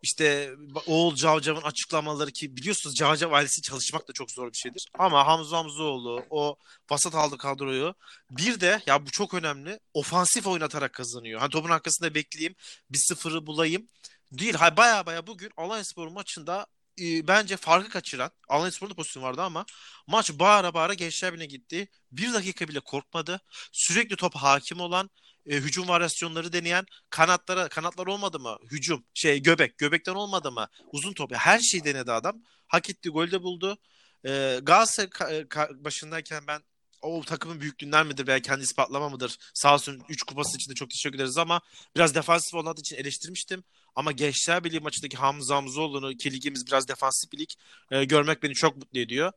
B: işte Oğul Cavcav'ın açıklamaları ki biliyorsunuz Cavcav ailesi çalışmak da çok zor bir şeydir. Ama Hamza Hamzoğlu o vasat aldı kadroyu. Bir de ya bu çok önemli. Ofansif oynatarak kazanıyor. Hani topun arkasında bekleyeyim. Bir sıfırı bulayım. Değil. Hay baya baya bugün Alanyaspor maçında e, bence farkı kaçıran Alanya Spor'da pozisyon vardı ama maç bağıra bağıra Gençler Birliği'ne gitti. Bir dakika bile korkmadı. Sürekli topa hakim olan e, hücum varyasyonları deneyen kanatlara kanatlar olmadı mı? Hücum şey göbek göbekten olmadı mı? Uzun top her şeyi denedi adam. Hak etti golü de buldu. E, Galatasaray ka- ka- başındayken ben o takımın büyüklüğünden midir veya kendi ispatlama mıdır? Sağ olsun 3 kupası için de çok teşekkür ederiz ama biraz defansif olmadığı için eleştirmiştim. Ama Gençler Birliği maçındaki Hamza Hamzoğlu'nu ki ligimiz biraz defansif bir lig e, görmek beni çok mutlu ediyor.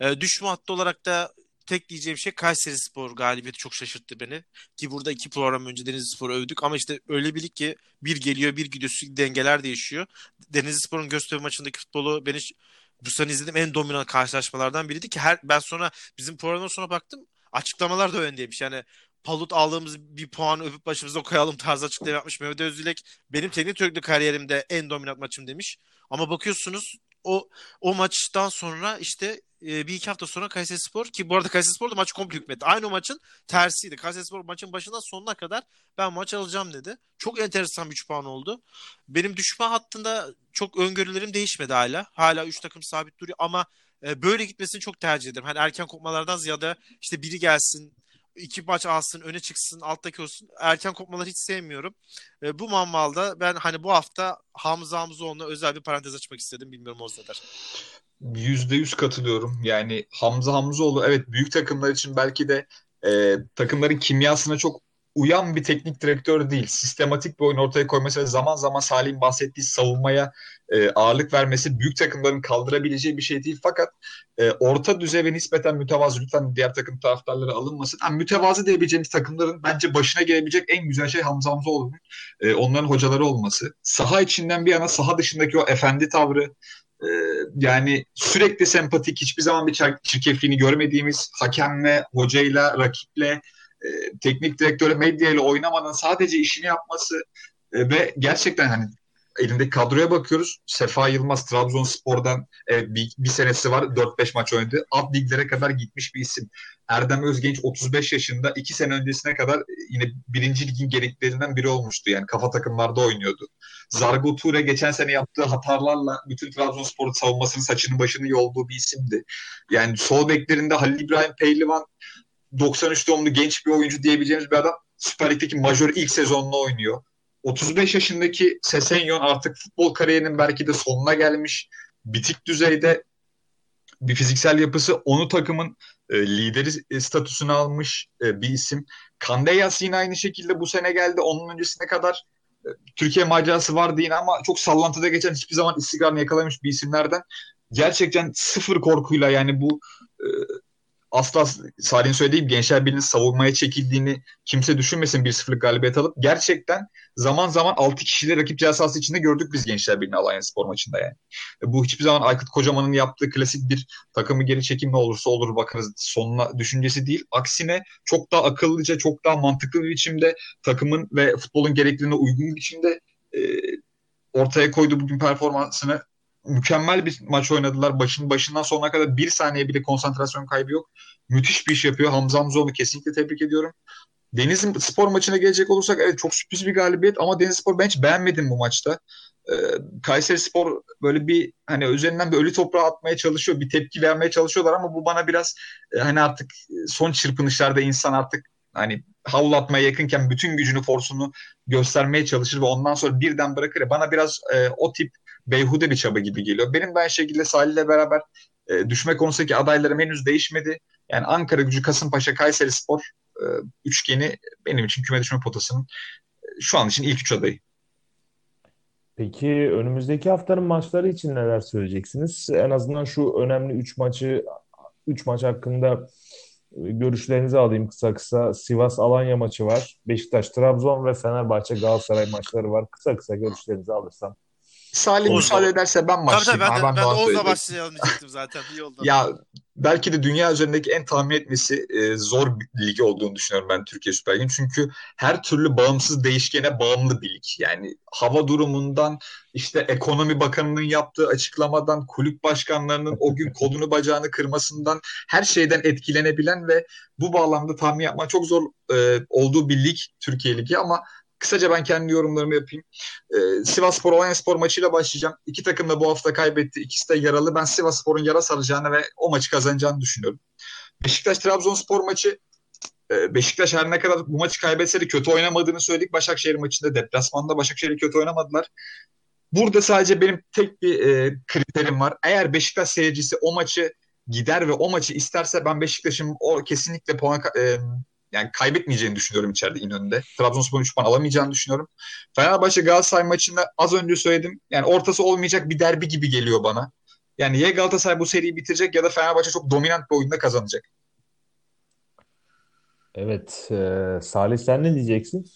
B: E, düşme hattı olarak da tek diyeceğim şey Kayseri Spor galibiyeti çok şaşırttı beni. Ki burada iki program önce Denizli Spor'u övdük ama işte öyle bir ki bir geliyor bir gidiyor sürekli dengeler değişiyor. Denizli Spor'un Göztepe maçındaki futbolu beni bu sene izlediğim en dominant karşılaşmalardan biriydi ki her ben sonra bizim programdan sonra baktım açıklamalar da öndeymiş. Yani Palut aldığımız bir puan öpüp başımıza koyalım tarzı açıklama yapmış. Mehmet Özdilek benim teknik direktörlük kariyerimde en dominant maçım demiş. Ama bakıyorsunuz o o maçtan sonra işte e, bir iki hafta sonra Kayseri Spor ki bu arada Kayseri Spor da maçı komple hükmetti. Aynı maçın tersiydi. Kayseri Spor maçın başından sonuna kadar ben maç alacağım dedi. Çok enteresan bir 3 puan oldu. Benim düşme hattında çok öngörülerim değişmedi hala. Hala 3 takım sabit duruyor ama e, böyle gitmesini çok tercih ederim. Hani erken kopmalardan ziyade işte biri gelsin iki maç alsın, öne çıksın, alttaki olsun. Erken kopmaları hiç sevmiyorum. E, bu manvalda ben hani bu hafta Hamza Hamzoğlu'na özel bir parantez açmak istedim. Bilmiyorum Ozdeder.
C: Yüzde yüz katılıyorum. Yani Hamza Hamzoğlu evet büyük takımlar için belki de e, takımların kimyasına çok uyan bir teknik direktör değil. Sistematik bir oyun ortaya koyması ve zaman zaman Salih'in bahsettiği savunmaya e, ağırlık vermesi büyük takımların kaldırabileceği bir şey değil. Fakat e, orta düzey ve nispeten mütevazı lütfen diğer takım taraftarları alınmasın. Yani mütevazı diyebileceğimiz takımların bence başına gelebilecek en güzel şey Hamza Hamzoğlu'nun e, onların hocaları olması. Saha içinden bir yana saha dışındaki o efendi tavrı, ee, yani sürekli sempatik, hiçbir zaman bir çirkefliğini görmediğimiz hakemle, hocayla, rakiple, e, teknik direktörle, medyayla oynamadan sadece işini yapması e, ve gerçekten hani elindeki kadroya bakıyoruz. Sefa Yılmaz Trabzonspor'dan e, bir, bir senesi var. 4-5 maç oynadı. Alt liglere kadar gitmiş bir isim. Erdem Özgenç 35 yaşında. 2 sene öncesine kadar yine birinci ligin gereklerinden biri olmuştu. Yani kafa takımlarda oynuyordu. Zargo Ture geçen sene yaptığı hatalarla bütün Trabzonspor savunmasının saçını başını yolduğu bir isimdi. Yani sol beklerinde Halil İbrahim Pehlivan 93 doğumlu genç bir oyuncu diyebileceğimiz bir adam. Süper Lig'deki majör ilk sezonunu oynuyor. 35 yaşındaki Sesenyon artık futbol kariyerinin belki de sonuna gelmiş. Bitik düzeyde bir fiziksel yapısı onu takımın e, lideri e, statüsünü almış e, bir isim. Kandeyas yine aynı şekilde bu sene geldi. Onun öncesine kadar e, Türkiye macerası vardı yine ama çok sallantıda geçen hiçbir zaman istikrarını yakalamış bir isimlerden. Gerçekten sıfır korkuyla yani bu e, asla Salih'in söylediği gibi Gençler Birliği'nin savunmaya çekildiğini kimse düşünmesin bir sıfırlık galibiyet alıp gerçekten zaman zaman 6 kişiyle rakip cihaz içinde gördük biz Gençler Birliği'ni Alanya Spor maçında yani. E, bu hiçbir zaman Aykut Kocaman'ın yaptığı klasik bir takımı geri çekim ne olursa olur bakarız sonuna düşüncesi değil. Aksine çok daha akıllıca, çok daha mantıklı bir biçimde takımın ve futbolun gerekliliğine uygun bir biçimde e, ortaya koyduğu bugün performansını mükemmel bir maç oynadılar. Başın başından sonuna kadar bir saniye bile konsantrasyon kaybı yok. Müthiş bir iş yapıyor. Hamza Hamzoğlu'nu kesinlikle tebrik ediyorum. Deniz'in spor maçına gelecek olursak evet çok sürpriz bir galibiyet ama Deniz Spor ben hiç beğenmedim bu maçta. Ee, Kayseri Spor böyle bir hani üzerinden bir ölü toprağı atmaya çalışıyor. Bir tepki vermeye çalışıyorlar ama bu bana biraz e, hani artık son çırpınışlarda insan artık hani havlatmaya yakınken bütün gücünü, forsunu göstermeye çalışır ve ondan sonra birden bırakır. Bana biraz e, o tip beyhude bir çaba gibi geliyor. Benim de aynı şekilde Salih ile beraber e, düşme konusundaki adaylarım henüz değişmedi. Yani Ankara gücü, Kasımpaşa, Kayseri Spor e, üçgeni benim için küme düşme potasının e, şu an için ilk üç adayı.
A: Peki önümüzdeki haftanın maçları için neler söyleyeceksiniz? En azından şu önemli 3 maçı 3 maç hakkında e, görüşlerinizi alayım kısa kısa. Sivas Alanya maçı var. Beşiktaş Trabzon ve Fenerbahçe Galatasaray maçları var. Kısa kısa görüşlerinizi alırsam.
C: Salim Oğuz'la. müsaade ederse ben başlayayım.
B: Tabii tabii ben de, ben de Oğuz'la başlayalım diyecektim zaten. İyi oldu.
C: ya belki de dünya üzerindeki en tahmin etmesi e, zor bir lig olduğunu düşünüyorum ben Türkiye Süper Ligi. Çünkü her türlü bağımsız değişkene bağımlı bir lig. Yani hava durumundan işte ekonomi bakanının yaptığı açıklamadan kulüp başkanlarının o gün kolunu bacağını kırmasından her şeyden etkilenebilen ve bu bağlamda tahmin yapma çok zor e, olduğu bir lig Türkiye Ligi ama kısaca ben kendi yorumlarımı yapayım. Ee, Sivas Spor Alanya Spor maçıyla başlayacağım. İki takım da bu hafta kaybetti. İkisi de yaralı. Ben Sivas Spor'un yara saracağını ve o maçı kazanacağını düşünüyorum. Beşiktaş Trabzonspor maçı e, Beşiktaş her ne kadar bu maçı kaybetse de kötü oynamadığını söyledik. Başakşehir maçında deplasmanda Başakşehir'i kötü oynamadılar. Burada sadece benim tek bir e, kriterim var. Eğer Beşiktaş seyircisi o maçı gider ve o maçı isterse ben Beşiktaş'ın o kesinlikle puan e, yani kaybetmeyeceğini düşünüyorum içeride İnönü'nde. Trabzonspor'un 3 puan alamayacağını düşünüyorum. Fenerbahçe Galatasaray maçında az önce söyledim. Yani ortası olmayacak bir derbi gibi geliyor bana. Yani ya Galatasaray bu seriyi bitirecek ya da Fenerbahçe çok dominant bir oyunda kazanacak.
A: Evet. E, Salih sen ne diyeceksin?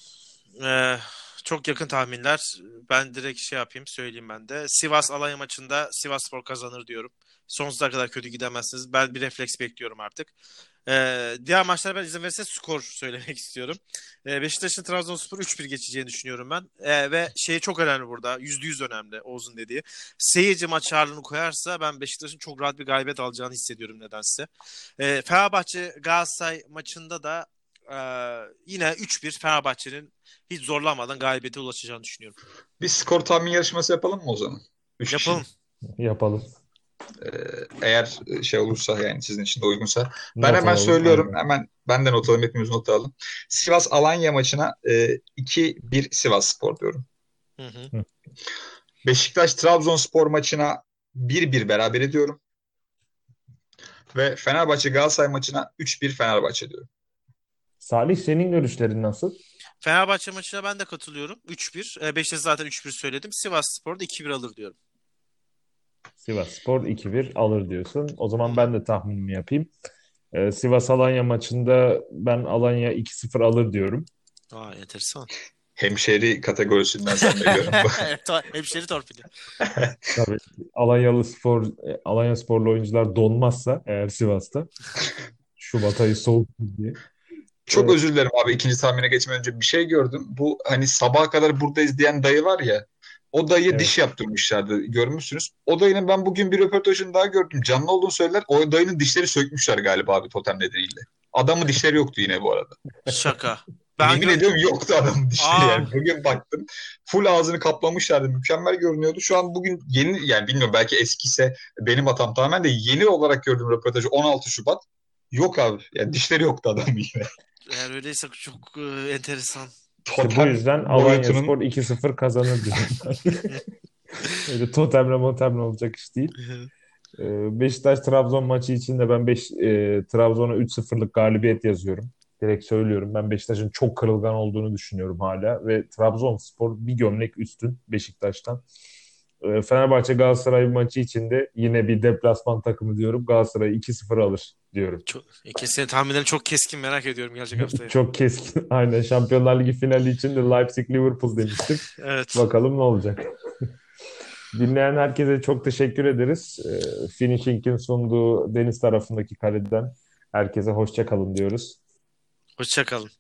B: Ee, çok yakın tahminler. Ben direkt şey yapayım söyleyeyim ben de. Sivas Alanya maçında Sivas Spor kazanır diyorum. Sonsuza kadar kötü gidemezsiniz. Ben bir refleks bekliyorum artık. Ee, diğer maçlara ben izin verirse skor söylemek istiyorum. Ee, Beşiktaş'ın Trabzonspor 3-1 geçeceğini düşünüyorum ben. Ee, ve şey çok önemli burada. %100 önemli Oğuz'un dediği. Seyirci maç ağırlığını koyarsa ben Beşiktaş'ın çok rahat bir galibiyet alacağını hissediyorum nedense. Ee, Fenerbahçe Galatasaray maçında da e, yine 3-1 Fenerbahçe'nin hiç zorlanmadan galibiyete ulaşacağını düşünüyorum.
C: Bir skor tahmin yarışması yapalım mı o zaman? Üç
B: Yapalım.
C: kişi.
A: Yapalım.
C: Ee, eğer şey olursa yani sizin için de uygunsa.
A: Not
C: Ben hemen
A: alalım.
C: söylüyorum.
A: Aynen.
C: Hemen ben de not alalım. Hepimiz not alalım. Sivas Alanya maçına e, 2-1 Sivas Spor diyorum.
B: Hı hı.
C: Beşiktaş Trabzonspor maçına 1-1 beraber ediyorum. Ve Fenerbahçe Galatasaray maçına 3-1 Fenerbahçe diyorum.
A: Salih senin görüşlerin nasıl?
B: Fenerbahçe maçına ben de katılıyorum. 3-1. E, Beşiktaş zaten 3-1 söyledim. Sivas Spor da 2-1 alır diyorum.
A: Sivas Spor 2-1 alır diyorsun. O zaman ben de tahminimi yapayım. Ee, Sivas Alanya maçında ben Alanya 2-0 alır diyorum.
B: Aa enteresan.
C: Hemşeri kategorisinden zannediyorum.
B: Evet, to- Hemşeri torpili.
A: Tabii Alanyalı spor e, Alanya sporlu oyuncular donmazsa eğer Sivas'ta Şubat ayı soğuk diye.
C: Çok
A: Evet.
C: özür dilerim abi. ikinci tahmine geçmeden önce bir şey gördüm. Bu hani sabaha kadar buradayız diyen dayı var ya. O dayı
A: Evet.
C: diş yaptırmışlardı. Görmüşsünüz. O dayının ben bugün bir röportajını daha gördüm. Canlı olduğunu söyler. O dayının dişleri sökmüşler galiba abi totem nedeniyle. Adamın dişleri yoktu yine bu arada.
B: Şaka. Ben
C: Yemin ediyorum yoktu adamın dişleri
B: Aa.
C: yani. Bugün baktım. Full ağzını kaplamışlardı. Mükemmel görünüyordu. Şu an bugün yeni yani bilmiyorum belki eskiyse benim hatam tamamen de yeni olarak gördüm röportajı 16 Şubat. Yok abi. Yani dişleri yoktu adamın yine.
B: Eğer öyleyse çok e, enteresan.
A: İşte bu
C: Totem
A: yüzden Alanya
C: boyutunun
A: Spor 2-0 kazanır. Öyle totemle motemle olacak iş değil. Ee, Beşiktaş-Trabzon maçı için de ben beş, e, Trabzon'a 3-0'lık galibiyet yazıyorum. Direkt söylüyorum. Ben Beşiktaş'ın çok kırılgan olduğunu düşünüyorum hala. Ve Trabzonspor bir gömlek üstün Beşiktaş'tan. Ee, Fenerbahçe-Galatasaray maçı için de yine bir deplasman takımı diyorum. Galatasaray 2-0 alır diyorum.
B: Çok, e, senin tahminlerin çok keskin merak ediyorum gelecek haftaya.
A: Çok keskin. Aynen. Şampiyonlar Ligi finali için de Leipzig-Liverpool demiştim.
B: Evet.
A: Bakalım ne olacak. Dinleyen herkese çok teşekkür ederiz. Ee, Finishing'in sunduğu deniz tarafındaki kaleden herkese hoşça kalın diyoruz.
B: Hoşça kalın.